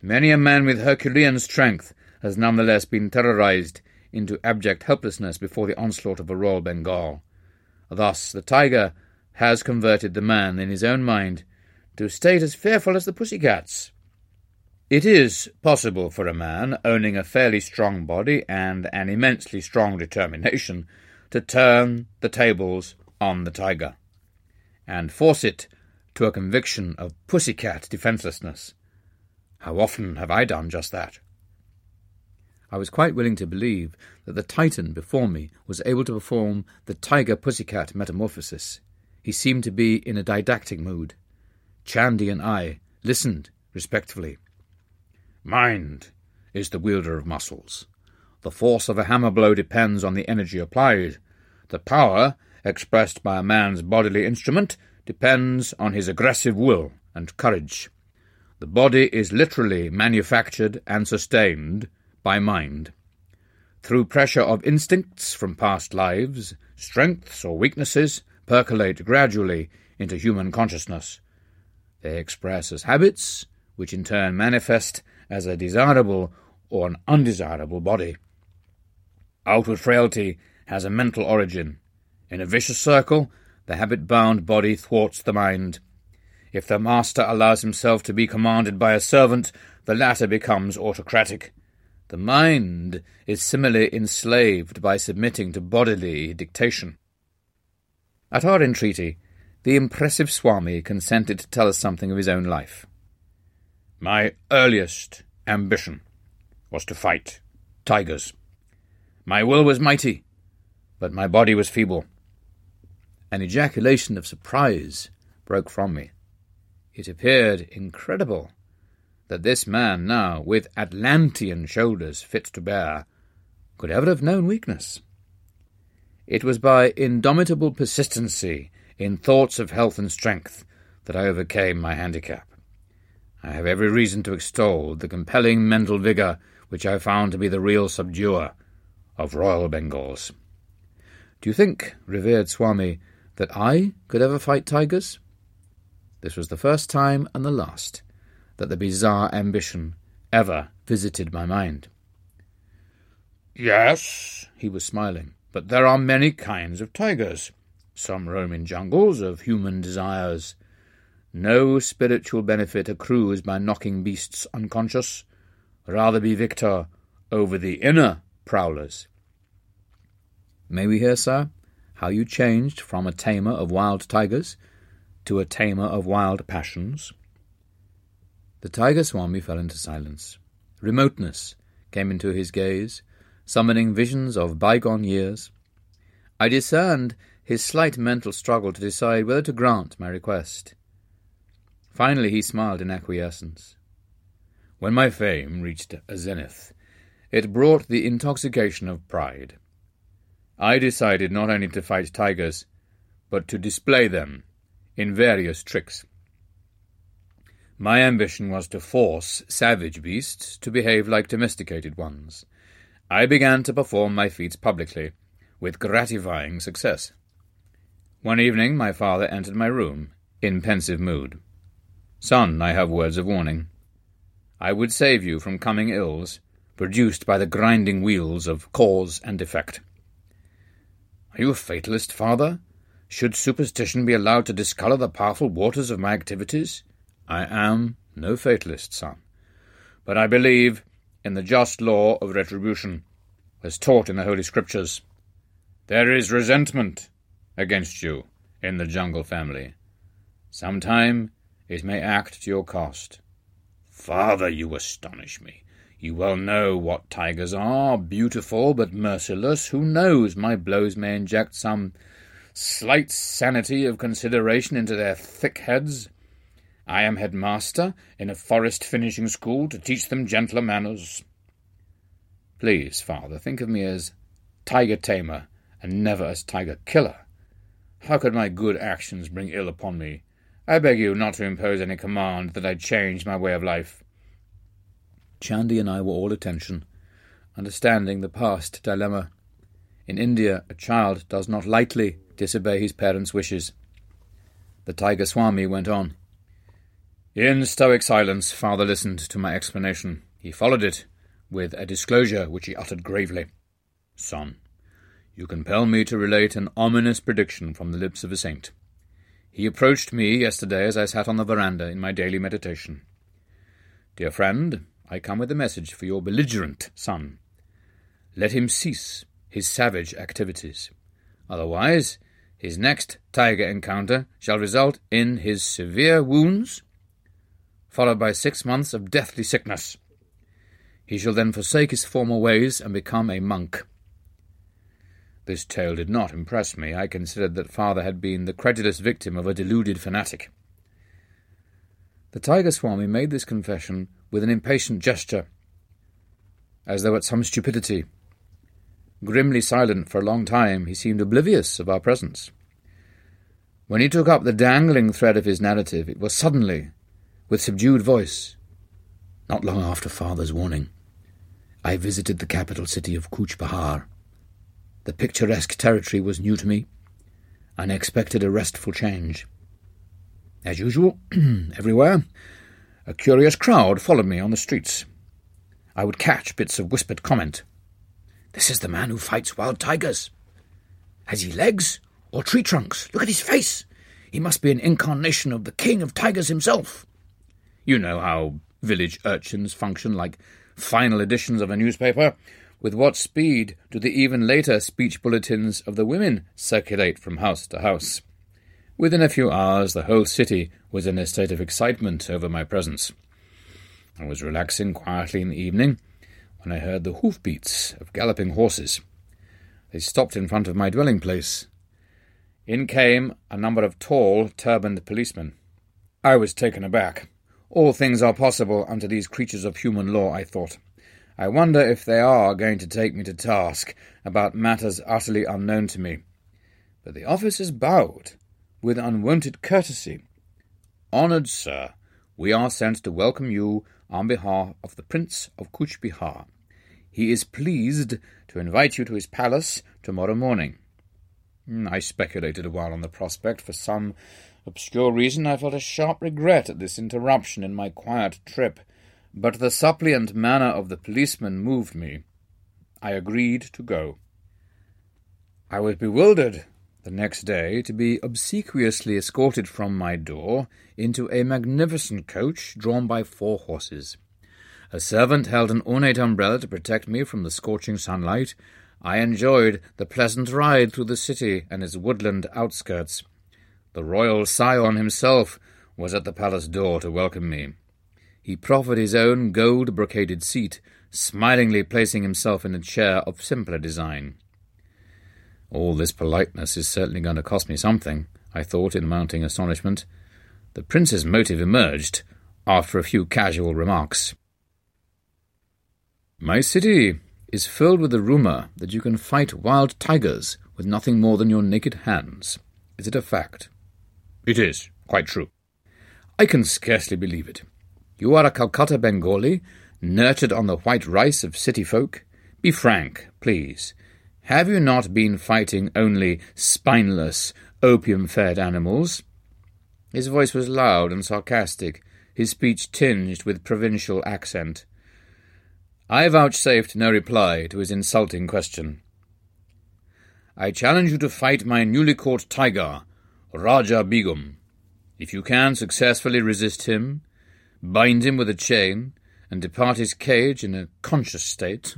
Many a man with Herculean strength has nonetheless been terrorized into abject helplessness before the onslaught of a Royal Bengal. Thus, the tiger has converted the man in his own mind to a state as fearful as the pussy cats. It is possible for a man owning a fairly strong body and an immensely strong determination to turn the tables on the tiger, and force it to a conviction of pussy-cat defencelessness. How often have I done just that? I was quite willing to believe that the Titan before me was able to perform the tiger pussycat metamorphosis. He seemed to be in a didactic mood. Chandi and I listened respectfully. Mind is the wielder of muscles. The force of a hammer blow depends on the energy applied. The power, expressed by a man's bodily instrument, depends on his aggressive will and courage. The body is literally manufactured and sustained by mind. Through pressure of instincts from past lives, strengths or weaknesses percolate gradually into human consciousness. They express as habits, which in turn manifest as a desirable or an undesirable body. Outward frailty has a mental origin. In a vicious circle, the habit bound body thwarts the mind. If the master allows himself to be commanded by a servant, the latter becomes autocratic. The mind is similarly enslaved by submitting to bodily dictation. At our entreaty, the impressive Swami consented to tell us something of his own life. My earliest ambition was to fight tigers. My will was mighty, but my body was feeble. An ejaculation of surprise broke from me. It appeared incredible that this man now, with Atlantean shoulders fit to bear, could ever have known weakness. It was by indomitable persistency in thoughts of health and strength that I overcame my handicap. I have every reason to extol the compelling mental vigour which I found to be the real subduer of Royal Bengals. Do you think, revered Swami, that I could ever fight tigers? This was the first time and the last that the bizarre ambition ever visited my mind. Yes, he was smiling, but there are many kinds of tigers. Some roam in jungles of human desires. No spiritual benefit accrues by knocking beasts unconscious. Rather be victor over the inner prowlers. May we hear, sir, how you changed from a tamer of wild tigers to a tamer of wild passions? The tiger swami fell into silence. Remoteness came into his gaze, summoning visions of bygone years. I discerned his slight mental struggle to decide whether to grant my request. Finally, he smiled in acquiescence. When my fame reached a zenith, it brought the intoxication of pride. I decided not only to fight tigers, but to display them in various tricks. My ambition was to force savage beasts to behave like domesticated ones. I began to perform my feats publicly, with gratifying success. One evening my father entered my room, in pensive mood. Son, I have words of warning. I would save you from coming ills produced by the grinding wheels of cause and effect. Are you a fatalist, father? Should superstition be allowed to discolour the powerful waters of my activities? I am no fatalist, son, but I believe in the just law of retribution, as taught in the Holy Scriptures. There is resentment against you in the jungle family. Sometime it may act to your cost. Father, you astonish me. You well know what tigers are, beautiful but merciless. Who knows, my blows may inject some slight sanity of consideration into their thick heads. I am headmaster in a forest finishing school to teach them gentler manners. Please, father, think of me as tiger tamer and never as tiger killer. How could my good actions bring ill upon me? I beg you not to impose any command that I change my way of life. Chandi and I were all attention, understanding the past dilemma. In India, a child does not lightly disobey his parents' wishes. The Tiger Swami went on. In stoic silence, father listened to my explanation. He followed it with a disclosure which he uttered gravely. Son, you compel me to relate an ominous prediction from the lips of a saint. He approached me yesterday as I sat on the veranda in my daily meditation. Dear friend, I come with a message for your belligerent son. Let him cease his savage activities. Otherwise, his next tiger encounter shall result in his severe wounds, followed by six months of deathly sickness. He shall then forsake his former ways and become a monk. This tale did not impress me. I considered that father had been the credulous victim of a deluded fanatic. The Tiger Swami made this confession with an impatient gesture, as though at some stupidity. Grimly silent for a long time, he seemed oblivious of our presence. When he took up the dangling thread of his narrative, it was suddenly, with subdued voice. Not long after father's warning, I visited the capital city of Cooch Behar. The picturesque territory was new to me, and I expected a restful change. As usual, <clears throat> everywhere, a curious crowd followed me on the streets. I would catch bits of whispered comment. This is the man who fights wild tigers. Has he legs or tree trunks? Look at his face. He must be an incarnation of the king of tigers himself. You know how village urchins function like final editions of a newspaper. With what speed do the even later speech bulletins of the women circulate from house to house? Within a few hours, the whole city was in a state of excitement over my presence. I was relaxing quietly in the evening when I heard the hoofbeats of galloping horses. They stopped in front of my dwelling place. In came a number of tall, turbaned policemen. I was taken aback. All things are possible unto these creatures of human law, I thought. I wonder if they are going to take me to task about matters utterly unknown to me. But the officers bowed with unwonted courtesy. Honoured sir, we are sent to welcome you on behalf of the Prince of Cooch Behar. He is pleased to invite you to his palace tomorrow morning. Hmm, I speculated a while on the prospect. For some obscure reason, I felt a sharp regret at this interruption in my quiet trip, but the suppliant manner of the policeman moved me. I agreed to go. I was bewildered the next day to be obsequiously escorted from my door into a magnificent coach drawn by four horses. A servant held an ornate umbrella to protect me from the scorching sunlight. I enjoyed the pleasant ride through the city and its woodland outskirts. The royal scion himself was at the palace door to welcome me. He proffered his own gold brocaded seat, smilingly placing himself in a chair of simpler design. All this politeness is certainly going to cost me something, I thought in mounting astonishment. The prince's motive emerged after a few casual remarks. My city is filled with the rumour that you can fight wild tigers with nothing more than your naked hands. Is it a fact? It is, quite true. I can scarcely believe it. You are a Calcutta Bengali, nurtured on the white rice of city folk. Be frank, please. Have you not been fighting only spineless, opium fed animals? His voice was loud and sarcastic. his speech tinged with provincial accent. I vouchsafed no reply to his insulting question. I challenge you to fight my newly caught tiger, Raja Begum. If you can successfully resist him, bind him with a chain, and depart his cage in a conscious state,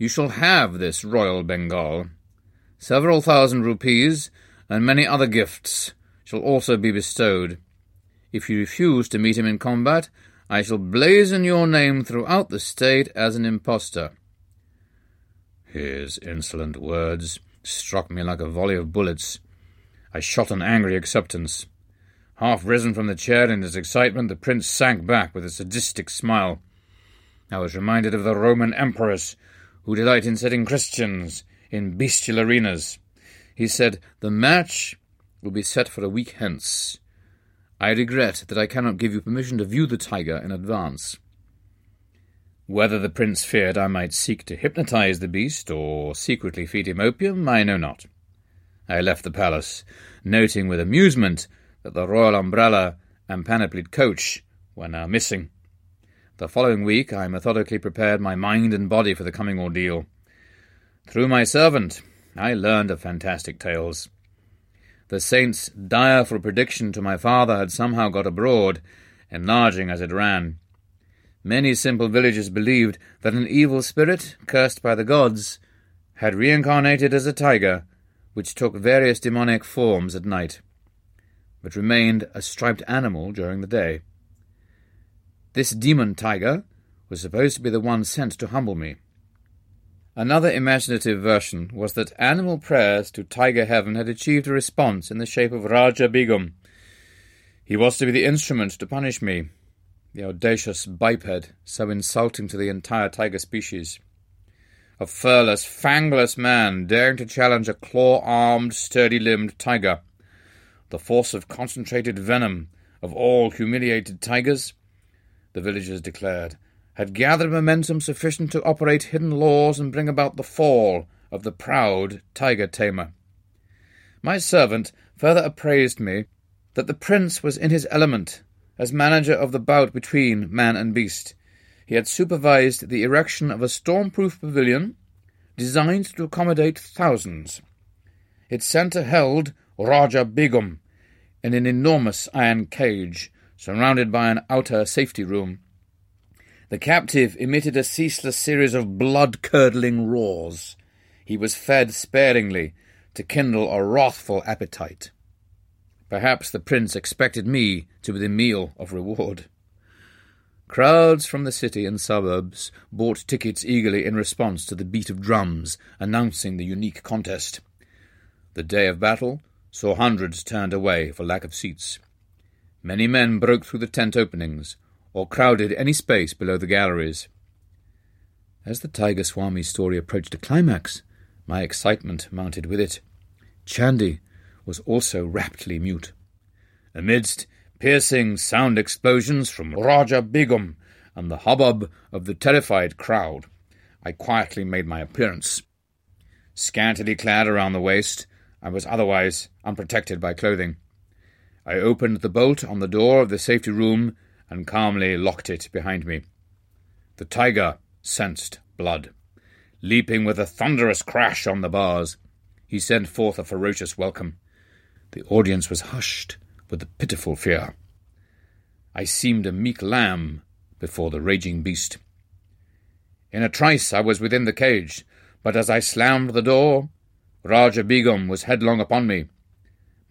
you shall have this royal Bengal. Several thousand rupees and many other gifts shall also be bestowed. If you refuse to meet him in combat, I shall blazon your name throughout the state as an impostor. His insolent words struck me like a volley of bullets. I shot an angry acceptance. Half risen from the chair in his excitement, the prince sank back with a sadistic smile. I was reminded of the Roman emperors who delight in setting Christians in bestial arenas. He said, The match will be set for a week hence. I regret that I cannot give you permission to view the tiger in advance. Whether the prince feared I might seek to hypnotize the beast or secretly feed him opium, I know not. I left the palace, noting with amusement that the royal umbrella and panoplied coach were now missing. The following week I methodically prepared my mind and body for the coming ordeal. Through my servant, I learned of fantastic tales. The saint's direful prediction to my father had somehow got abroad, enlarging as it ran. Many simple villagers believed that an evil spirit, cursed by the gods, had reincarnated as a tiger, which took various demonic forms at night, but remained a striped animal during the day. This demon tiger was supposed to be the one sent to humble me. Another imaginative version was that animal prayers to Tiger Heaven had achieved a response in the shape of Raja Begum. He was to be the instrument to punish me, the audacious biped, so insulting to the entire tiger species. A furless, fangless man daring to challenge a claw armed, sturdy limbed tiger. The force of concentrated venom of all humiliated tigers, the villagers declared, had gathered momentum sufficient to operate hidden laws and bring about the fall of the proud tiger tamer. My servant further appraised me that the prince was in his element as manager of the bout between man and beast, he had supervised the erection of a storm-proof pavilion designed to accommodate thousands. Its centre held Raja Begum in an enormous iron cage surrounded by an outer safety room. The captive emitted a ceaseless series of blood-curdling roars. He was fed sparingly to kindle a wrathful appetite. Perhaps the prince expected me to be the meal of reward. Crowds from the city and suburbs bought tickets eagerly in response to the beat of drums announcing the unique contest. The day of battle saw hundreds turned away for lack of seats. Many men broke through the tent openings or crowded any space below the galleries. As the Tiger Swami story approached a climax, my excitement mounted with it. Chandi was also raptly mute. Amidst piercing sound explosions from Raja Begum and the hubbub of the terrified crowd, I quietly made my appearance. Scantily clad around the waist, I was otherwise unprotected by clothing. I opened the bolt on the door of the safety room and calmly locked it behind me. The tiger sensed blood. Leaping with a thunderous crash on the bars, he sent forth a ferocious welcome. The audience was hushed with a pitiful fear. I seemed a meek lamb before the raging beast. In a trice I was within the cage, but as I slammed the door, Raja Begum was headlong upon me.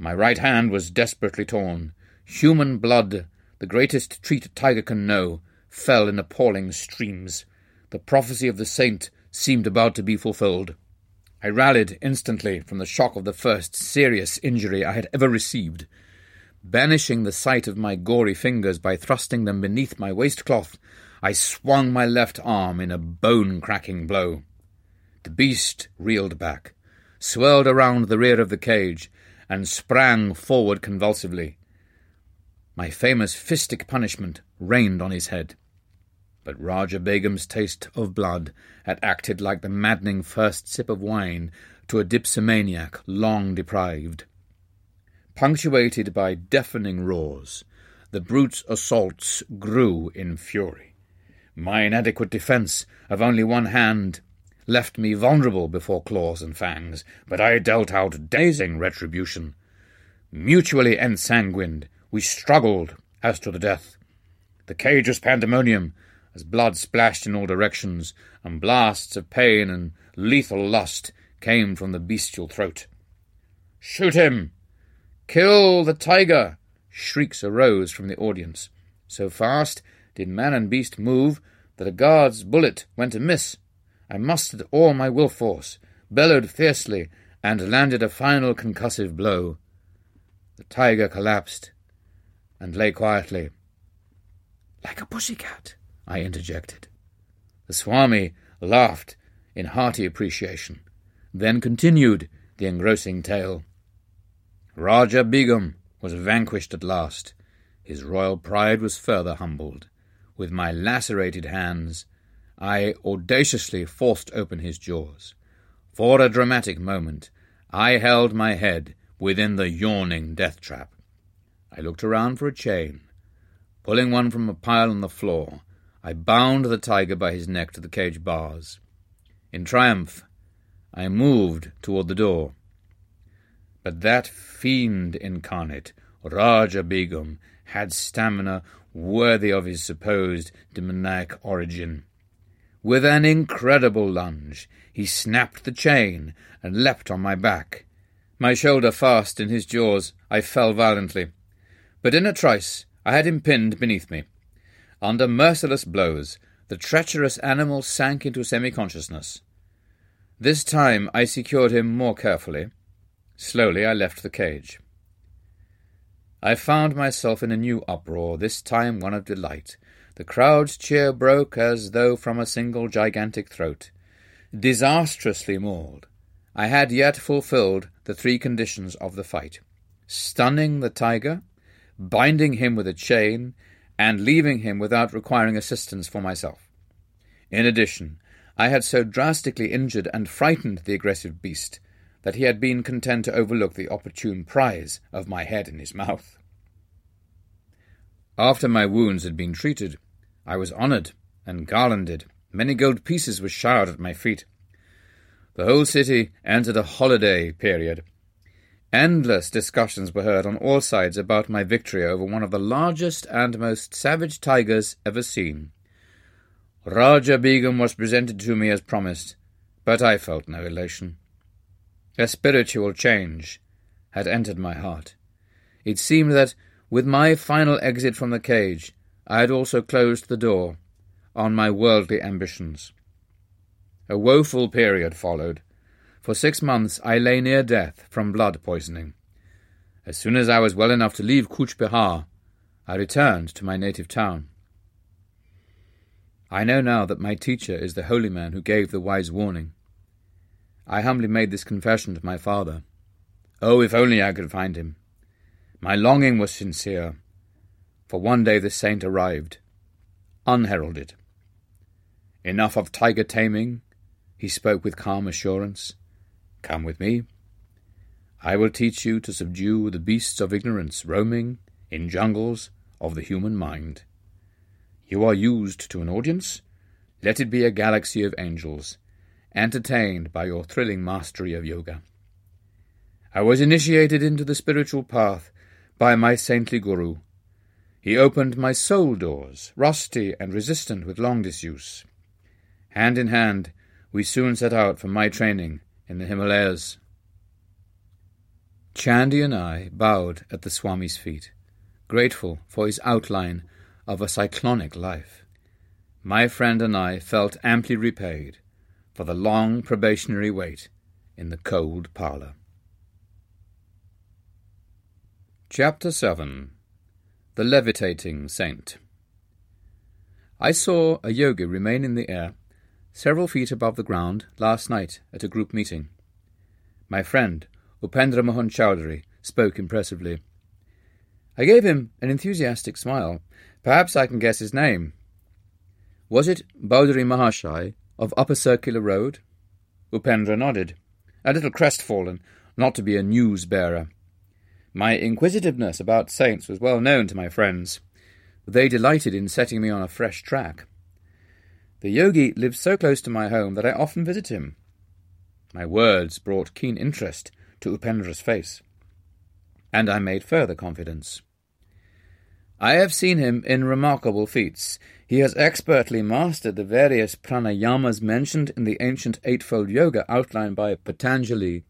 My right hand was desperately torn. Human blood, the greatest treat a tiger can know, fell in appalling streams. The prophecy of the saint seemed about to be fulfilled. I rallied instantly from the shock of the first serious injury I had ever received. Banishing the sight of my gory fingers by thrusting them beneath my waistcloth, I swung my left arm in a bone cracking blow. The beast reeled back, swirled around the rear of the cage, and sprang forward convulsively. My famous fistic punishment rained on his head. But Raja Begum's taste of blood had acted like the maddening first sip of wine to a dipsomaniac long deprived. Punctuated by deafening roars, the brute's assaults grew in fury. My inadequate defence of only one hand left me vulnerable before claws and fangs, but I dealt out dazing retribution. Mutually ensanguined, we struggled as to the death. The cage was pandemonium, as blood splashed in all directions, and blasts of pain and lethal lust came from the bestial throat. Shoot him! Kill the tiger! Shrieks arose from the audience. So fast did man and beast move that a guard's bullet went amiss. I mustered all my will force, bellowed fiercely, and landed a final concussive blow. The tiger collapsed and lay quietly. Like a pussy cat, I interjected. The Swami laughed in hearty appreciation, then continued the engrossing tale. Raja Begum was vanquished at last. His royal pride was further humbled. With my lacerated hands, I audaciously forced open his jaws. For a dramatic moment, I held my head within the yawning death trap. I looked around for a chain. Pulling one from a pile on the floor, I bound the tiger by his neck to the cage bars. In triumph, I moved toward the door. But that fiend incarnate, Raja Begum, had stamina worthy of his supposed demoniac origin. With an incredible lunge, he snapped the chain and leapt on my back. My shoulder fast in his jaws, I fell violently. But in a trice I had him pinned beneath me. Under merciless blows, the treacherous animal sank into semi-consciousness. This time I secured him more carefully. Slowly I left the cage. I found myself in a new uproar, this time one of delight. The crowd's cheer broke as though from a single gigantic throat. Disastrously mauled, I had yet fulfilled the three conditions of the fight stunning the tiger, binding him with a chain, and leaving him without requiring assistance for myself. In addition, I had so drastically injured and frightened the aggressive beast that he had been content to overlook the opportune prize of my head in his mouth. After my wounds had been treated, I was honoured and garlanded. Many gold pieces were showered at my feet. The whole city entered a holiday period. Endless discussions were heard on all sides about my victory over one of the largest and most savage tigers ever seen. Raja Begum was presented to me as promised, but I felt no elation. A spiritual change had entered my heart. It seemed that, with my final exit from the cage, I had also closed the door on my worldly ambitions. A woeful period followed. For six months I lay near death from blood poisoning. As soon as I was well enough to leave Cooch Behar, I returned to my native town. I know now that my teacher is the holy man who gave the wise warning. I humbly made this confession to my father. Oh, if only I could find him! My longing was sincere, for one day the saint arrived, unheralded. Enough of tiger taming, he spoke with calm assurance. Come with me. I will teach you to subdue the beasts of ignorance roaming in jungles of the human mind. You are used to an audience? Let it be a galaxy of angels entertained by your thrilling mastery of yoga. I was initiated into the spiritual path by my saintly guru. He opened my soul doors, rusty and resistant with long disuse. Hand in hand, we soon set out for my training in the Himalayas. Chandi and I bowed at the Swami's feet, grateful for his outline of a cyclonic life. My friend and I felt amply repaid for the long probationary wait in the cold parlour. Chapter 7 The Levitating Saint I saw a yogi remain in the air several feet above the ground last night at a group meeting. My friend, Upendra Mohan Chowdhury, spoke impressively. I gave him an enthusiastic smile. Perhaps I can guess his name. Was it Bhaduri Mahashai, of Upper Circular Road? Upendra nodded, a little crestfallen not to be a news bearer. My inquisitiveness about saints was well known to my friends. They delighted in setting me on a fresh track. The yogi lives so close to my home that I often visit him. My words brought keen interest to Upendra's face, and I made further confidence. I have seen him in remarkable feats. He has expertly mastered the various pranayamas mentioned in the ancient Eightfold Yoga outlined by Patanjali.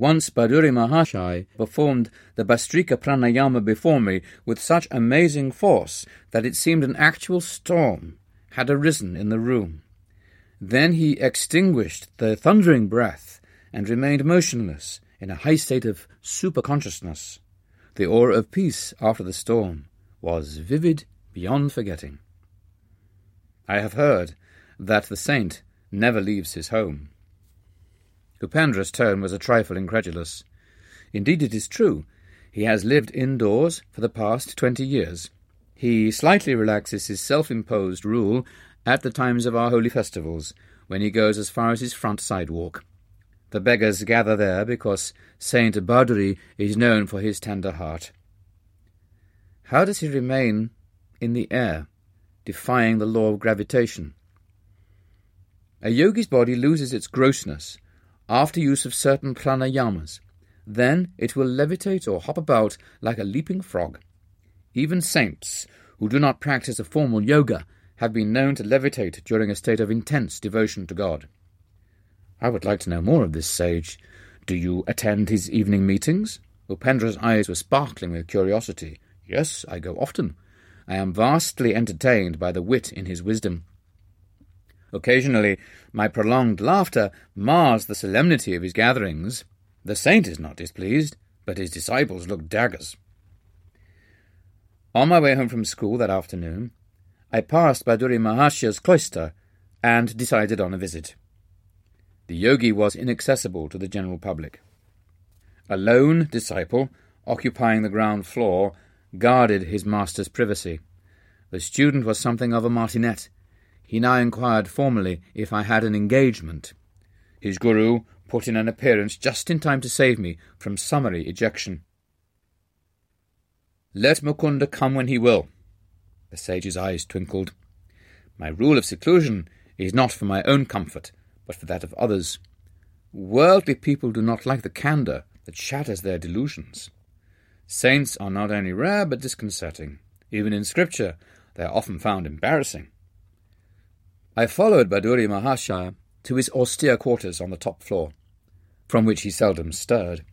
Once Bhaduri Mahashai performed the Bhastrika Pranayama before me with such amazing force that it seemed an actual storm had arisen in the room. Then he extinguished the thundering breath and remained motionless in a high state of superconsciousness. The aura of peace after the storm was vivid beyond forgetting. I have heard that the saint never leaves his home. Upendra's tone was a trifle incredulous. Indeed, it is true. He has lived indoors for the past twenty years. He slightly relaxes his self-imposed rule at the times of our holy festivals, when he goes as far as his front sidewalk. The beggars gather there because Saint Bhaduri is known for his tender heart. How does he remain in the air, defying the law of gravitation? A yogi's body loses its grossness after use of certain pranayamas. Then it will levitate or hop about like a leaping frog. Even saints, who do not practice a formal yoga, have been known to levitate during a state of intense devotion to God. I would like to know more of this sage. Do you attend his evening meetings? Upendra's eyes were sparkling with curiosity. Yes, I go often. I am vastly entertained by the wit in his wisdom. Occasionally, my prolonged laughter mars the solemnity of his gatherings. The saint is not displeased, but his disciples look daggers. On my way home from school that afternoon, I passed Bhaduri Mahasaya's cloister and decided on a visit. The yogi was inaccessible to the general public. A lone disciple, occupying the ground floor, guarded his master's privacy. The student was something of a martinet. He now inquired formally if I had an engagement. His guru put in an appearance just in time to save me from summary ejection. Let Mukunda come when he will. The sage's eyes twinkled. My rule of seclusion is not for my own comfort, but for that of others. Worldly people do not like the candour that shatters their delusions. Saints are not only rare but disconcerting. Even in Scripture, they are often found embarrassing. I followed Bhaduri Mahashaya to his austere quarters on the top floor, from which he seldom stirred.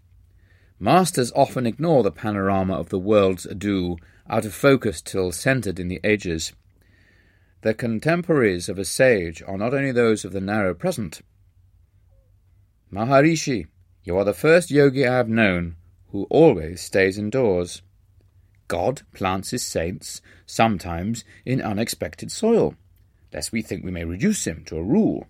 Masters often ignore the panorama of the world's ado, out of focus till centred in the ages. The contemporaries of a sage are not only those of the narrow present. Maharishi, you are the first yogi I have known who always stays indoors. God plants his saints, sometimes in unexpected soil, lest we think we may reduce him to a rule.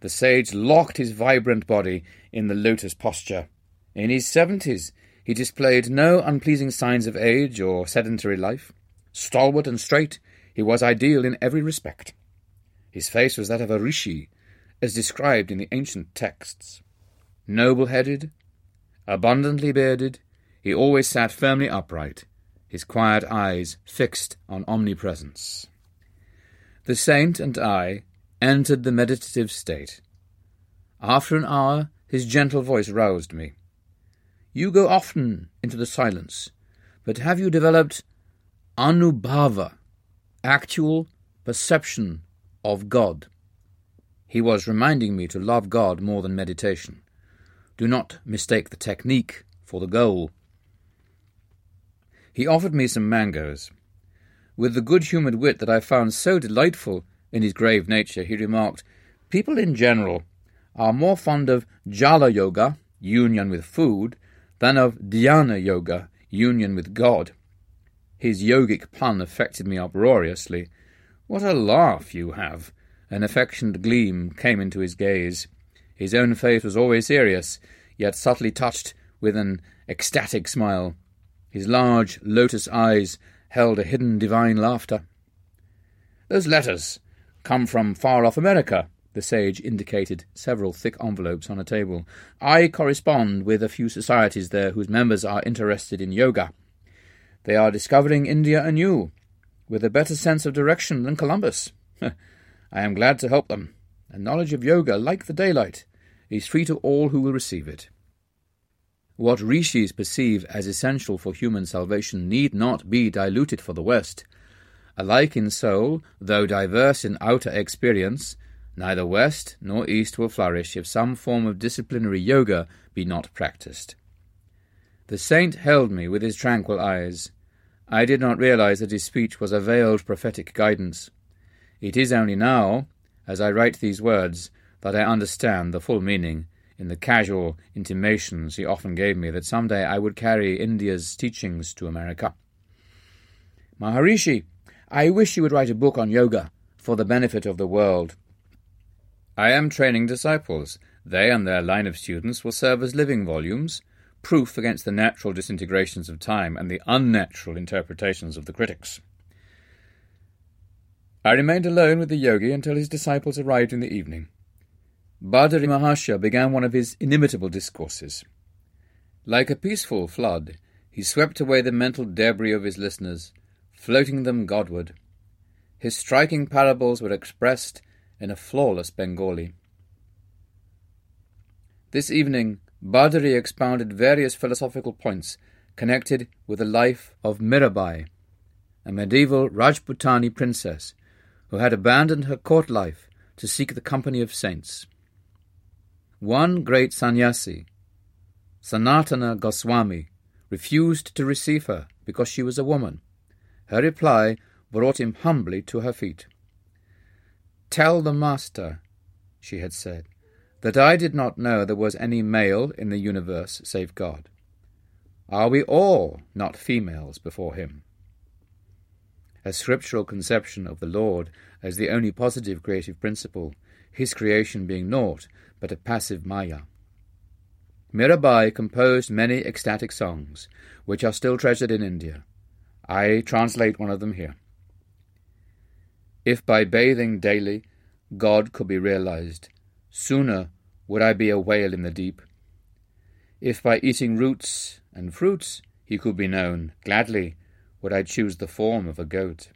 The sage locked his vibrant body in the lotus posture in his seventies, he displayed no unpleasing signs of age or sedentary life. Stalwart and straight, he was ideal in every respect. His face was that of a rishi, as described in the ancient texts. Noble headed, abundantly bearded, he always sat firmly upright, his quiet eyes fixed on omnipresence. The saint and I entered the meditative state. After an hour, his gentle voice roused me. You go often into the silence, but have you developed anubhava, actual perception of God? He was reminding me to love God more than meditation. Do not mistake the technique for the goal. He offered me some mangoes. With the good humoured wit that I found so delightful in his grave nature, he remarked, People in general are more fond of jala yoga, union with food, than of dhyana yoga, union with God. His yogic pun affected me uproariously. What a laugh you have! An affectionate gleam came into his gaze. His own face was always serious, yet subtly touched with an ecstatic smile. His large lotus eyes held a hidden divine laughter. Those letters come from far off America, The sage indicated several thick envelopes on a table. I correspond with a few societies there whose members are interested in yoga. They are discovering India anew, with a better sense of direction than Columbus. <laughs> I am glad to help them. A knowledge of yoga, like the daylight, is free to all who will receive it. What rishis perceive as essential for human salvation need not be diluted for the West. Alike in soul, though diverse in outer experience, neither West nor East will flourish if some form of disciplinary yoga be not practiced. The saint held me with his tranquil eyes. I did not realize that his speech was a veiled prophetic guidance. It is only now, as I write these words, that I understand the full meaning in the casual intimations he often gave me that some day I would carry India's teachings to America. Maharishi, I wish you would write a book on yoga for the benefit of the world. I am training disciples. They and their line of students will serve as living volumes, proof against the natural disintegrations of time and the unnatural interpretations of the critics. I remained alone with the yogi until his disciples arrived in the evening. Bhaduri Mahasaya began one of his inimitable discourses. Like a peaceful flood, he swept away the mental debris of his listeners, floating them Godward. His striking parables were expressed in a flawless Bengali. This evening, Bhaduri expounded various philosophical points connected with the life of Mirabai, a medieval Rajputani princess who had abandoned her court life to seek the company of saints. One great sannyasi, Sanatana Goswami, refused to receive her because she was a woman. Her reply brought him humbly to her feet. Tell the Master, she had said, that I did not know there was any male in the universe save God. Are we all not females before him? A scriptural conception of the Lord as the only positive creative principle, his creation being naught but a passive maya. Mirabai composed many ecstatic songs, which are still treasured in India. I translate one of them here. If by bathing daily God could be realized, Sooner would I be a whale in the deep. If by eating roots and fruits he could be known, gladly would I choose the form of a goat.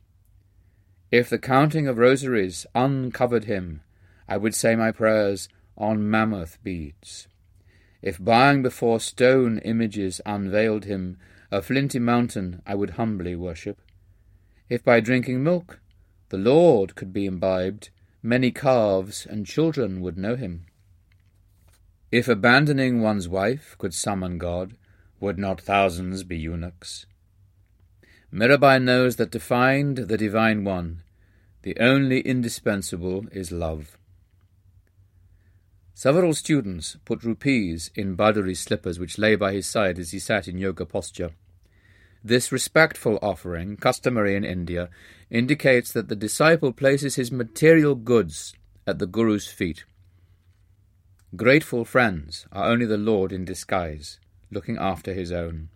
If the counting of rosaries uncovered him, I would say my prayers on mammoth beads. If bowing before stone images unveiled him, a flinty mountain I would humbly worship. If by drinking milk the Lord could be imbibed, many calves and children would know him. If abandoning one's wife could summon God, would not thousands be eunuchs? Mirabai knows that to find the Divine One, the only indispensable is love. Several students put rupees in Bhaduri's slippers which lay by his side as he sat in yoga posture. This respectful offering, customary in India, indicates that the disciple places his material goods at the Guru's feet. Grateful friends are only the Lord in disguise, looking after his own.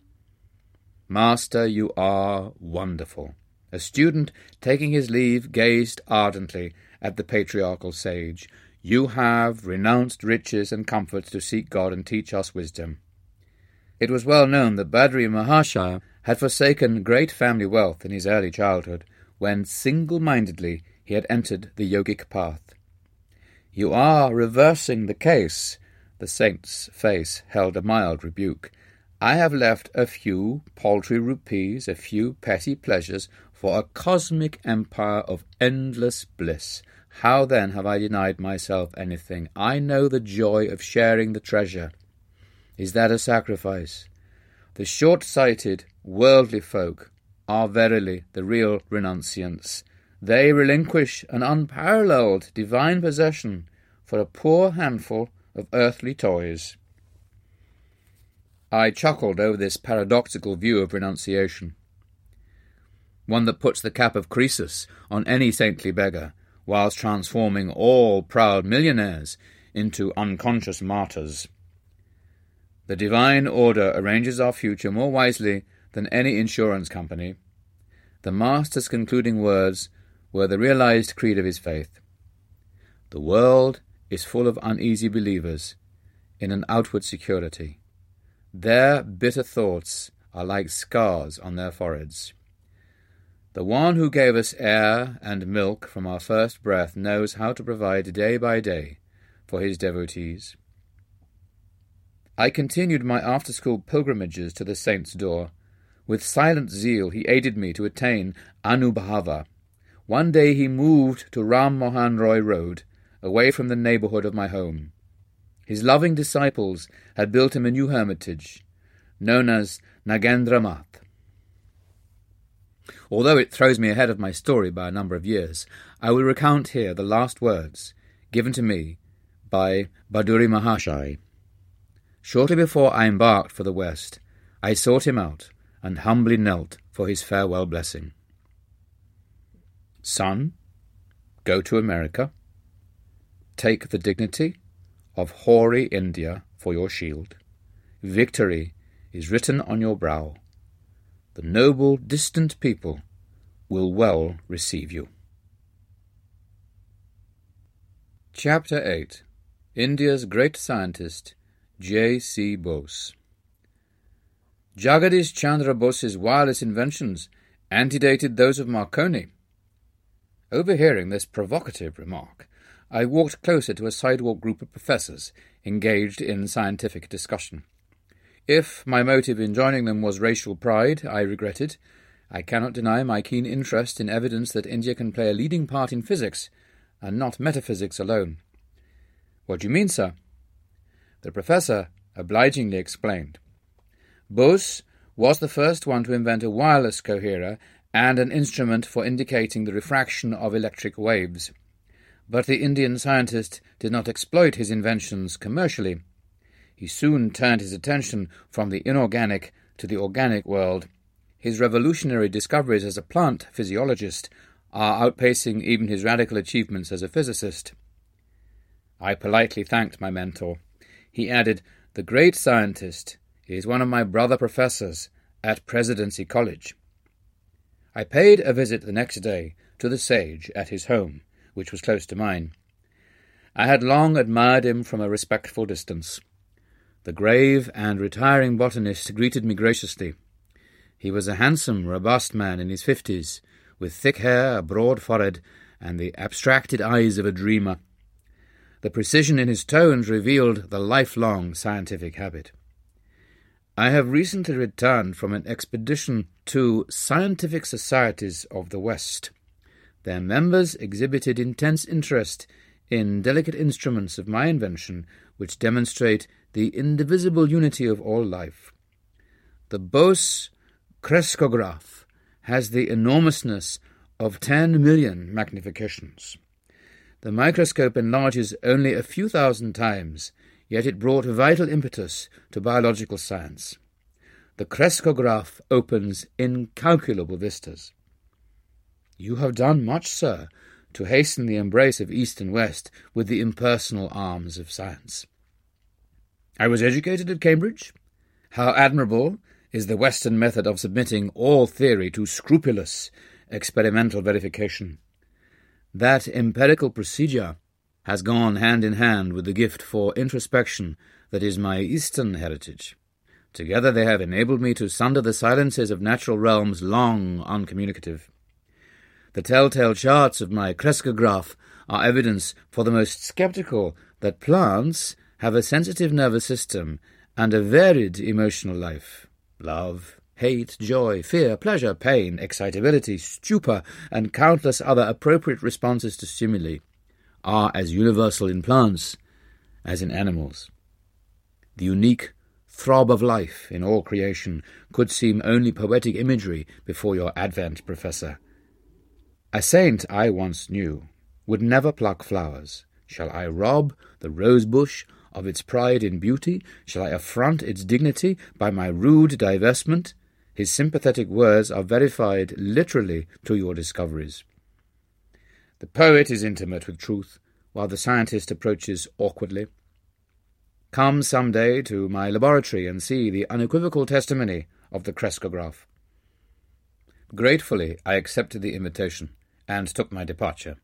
Master, you are wonderful. A student, taking his leave, gazed ardently at the patriarchal sage. You have renounced riches and comforts to seek God and teach us wisdom. It was well known that Bhaduri Mahasaya had forsaken great family wealth in his early childhood, when single-mindedly he had entered the yogic path. You are reversing the case. The saint's face held a mild rebuke. I have left a few paltry rupees, a few petty pleasures, for a cosmic empire of endless bliss. How then have I denied myself anything? I know the joy of sharing the treasure. Is that a sacrifice? The short sighted, worldly folk are verily the real renunciants. They relinquish an unparalleled divine possession for a poor handful of earthly toys. I chuckled over this paradoxical view of renunciation, one that puts the cap of Croesus on any saintly beggar, whilst transforming all proud millionaires into unconscious martyrs. The divine order arranges our future more wisely than any insurance company. The Master's concluding words were the realized creed of his faith. The world is full of uneasy believers in an outward security. Their bitter thoughts are like scars on their foreheads. The one who gave us air and milk from our first breath knows how to provide day by day for his devotees. I continued my after school pilgrimages to the saint's door. With silent zeal he aided me to attain Anubhava. One day he moved to Ram Mohan Roy Road, away from the neighbourhood of my home. His loving disciples had built him a new hermitage, known as Nagendra Math. Although it throws me ahead of my story by a number of years, I will recount here the last words given to me by Bhaduri Mahasaya. Shortly before I embarked for the West, I sought him out and humbly knelt for his farewell blessing. Son, go to America. Take the dignity of hoary India for your shield. Victory is written on your brow. The noble, distant people will well receive you. Chapter 8 India's Great Scientist, J. C. Bose. Jagadish Chandra Bose's wireless inventions antedated those of Marconi. Overhearing this provocative remark, I walked closer to a sidewalk group of professors engaged in scientific discussion. If my motive in joining them was racial pride, I regretted. I cannot deny my keen interest in evidence that India can play a leading part in physics, and not metaphysics alone. What do you mean, sir? The professor obligingly explained. Bose was the first one to invent a wireless coherer and an instrument for indicating the refraction of electric waves. But the Indian scientist did not exploit his inventions commercially. He soon turned his attention from the inorganic to the organic world. His revolutionary discoveries as a plant physiologist are outpacing even his radical achievements as a physicist. I politely thanked my mentor. He added, The great scientist is one of my brother professors at Presidency College. I paid a visit the next day to the sage at his home, which was close to mine. I had long admired him from a respectful distance. The grave and retiring botanist greeted me graciously. He was a handsome, robust man in his fifties, with thick hair, a broad forehead, and the abstracted eyes of a dreamer. The precision in his tones revealed the lifelong scientific habit. I have recently returned from an expedition to scientific societies of the West. Their members exhibited intense interest in delicate instruments of my invention which demonstrate the indivisible unity of all life. The Bose crescograph has the enormousness of 10 million magnifications. The microscope enlarges only a few thousand times, yet it brought vital impetus to biological science. The crescograph opens incalculable vistas. You have done much, sir, to hasten the embrace of East and West with the impersonal arms of science. I was educated at Cambridge. How admirable is the Western method of submitting all theory to scrupulous experimental verification. That empirical procedure has gone hand in hand with the gift for introspection that is my Eastern heritage. Together they have enabled me to sunder the silences of natural realms long uncommunicative. The telltale charts of my crescograph are evidence for the most sceptical that plants have a sensitive nervous system and a varied emotional life. Love, hate, joy, fear, pleasure, pain, excitability, stupor, and countless other appropriate responses to stimuli are as universal in plants as in animals. The unique throb of life in all creation could seem only poetic imagery before your advent, Professor. A saint I once knew would never pluck flowers. Shall I rob the rose bush of its pride in beauty? Shall I affront its dignity by my rude divestment? His sympathetic words are verified literally to your discoveries. The poet is intimate with truth, while the scientist approaches awkwardly. Come some day to my laboratory and see the unequivocal testimony of the crescograph. Gratefully I accepted the invitation and took my departure.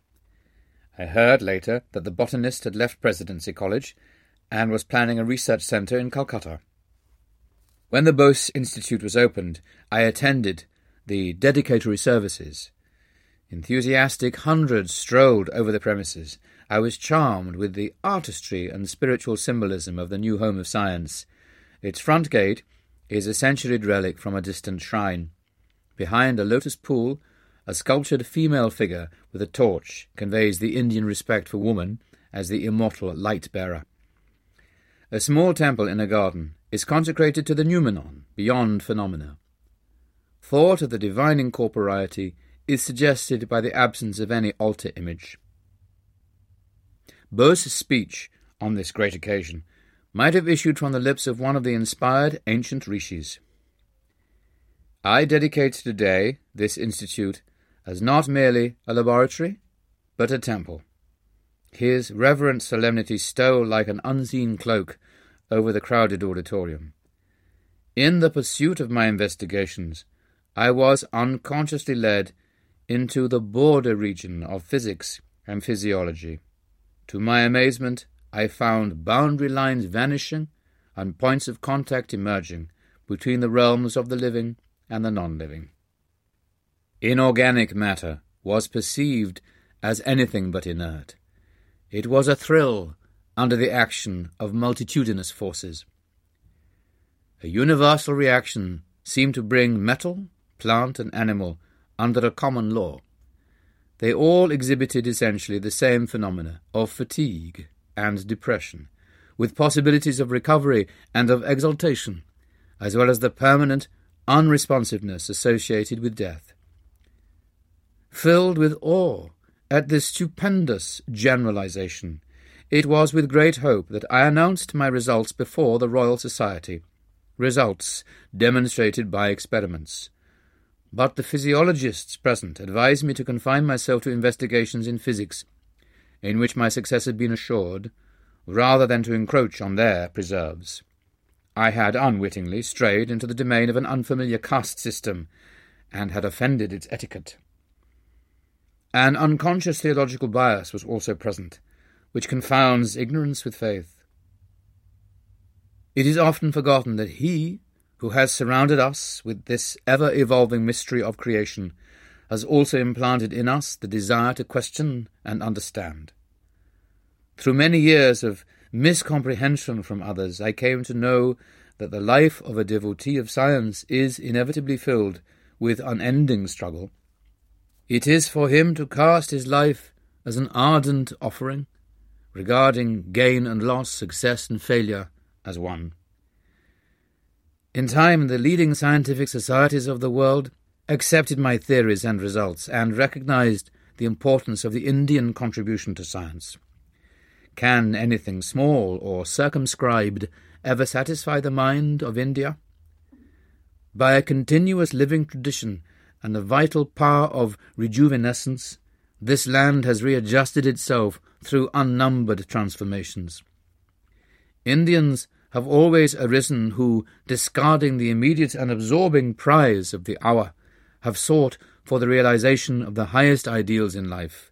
I heard later that the botanist had left Presidency College and was planning a research centre in Calcutta. When the Bose Institute was opened, I attended the dedicatory services. Enthusiastic hundreds strolled over the premises. I was charmed with the artistry and spiritual symbolism of the new home of science. Its front gate is a centuried relic from a distant shrine. Behind a lotus pool, a sculptured female figure with a torch conveys the Indian respect for woman as the immortal light bearer. A small temple in a garden is consecrated to the noumenon, beyond phenomena. Thought of the divine incorporeity is suggested by the absence of any altar image. Bose's speech on this great occasion might have issued from the lips of one of the inspired ancient rishis. I dedicate today this institute as not merely a laboratory, but a temple. His reverent solemnity stole like an unseen cloak over the crowded auditorium. In the pursuit of my investigations, I was unconsciously led into the border region of physics and physiology. To my amazement, I found boundary lines vanishing and points of contact emerging between the realms of the living and the non living. Inorganic matter was perceived as anything but inert. It was a thrill under the action of multitudinous forces. A universal reaction seemed to bring metal, plant, and animal under a common law. They all exhibited essentially the same phenomena of fatigue and depression, with possibilities of recovery and of exaltation, as well as the permanent unresponsiveness associated with death. Filled with awe at this stupendous generalization, it was with great hope that I announced my results before the Royal Society, results demonstrated by experiments. But the physiologists present advised me to confine myself to investigations in physics, in which my success had been assured, rather than to encroach on their preserves. I had unwittingly strayed into the domain of an unfamiliar caste system, and had offended its etiquette. An unconscious theological bias was also present, which confounds ignorance with faith. It is often forgotten that He who has surrounded us with this ever evolving mystery of creation has also implanted in us the desire to question and understand. Through many years of miscomprehension from others, I came to know that the life of a devotee of science is inevitably filled with unending struggle. It is for him to cast his life as an ardent offering, regarding gain and loss, success and failure as one. In time, the leading scientific societies of the world accepted my theories and results and recognized the importance of the Indian contribution to science. Can anything small or circumscribed ever satisfy the mind of India? By a continuous living tradition and the vital power of rejuvenescence, this land has readjusted itself through unnumbered transformations. Indians have always arisen who, discarding the immediate and absorbing prize of the hour, have sought for the realization of the highest ideals in life,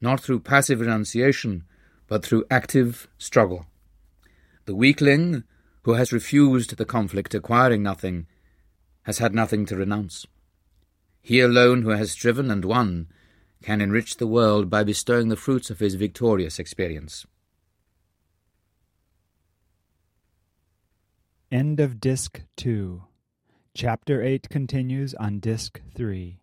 not through passive renunciation, but through active struggle. The weakling, who has refused the conflict, acquiring nothing, has had nothing to renounce. He alone who has striven and won can enrich the world by bestowing the fruits of his victorious experience. End of Disc 2. Chapter 8 continues on Disc 3.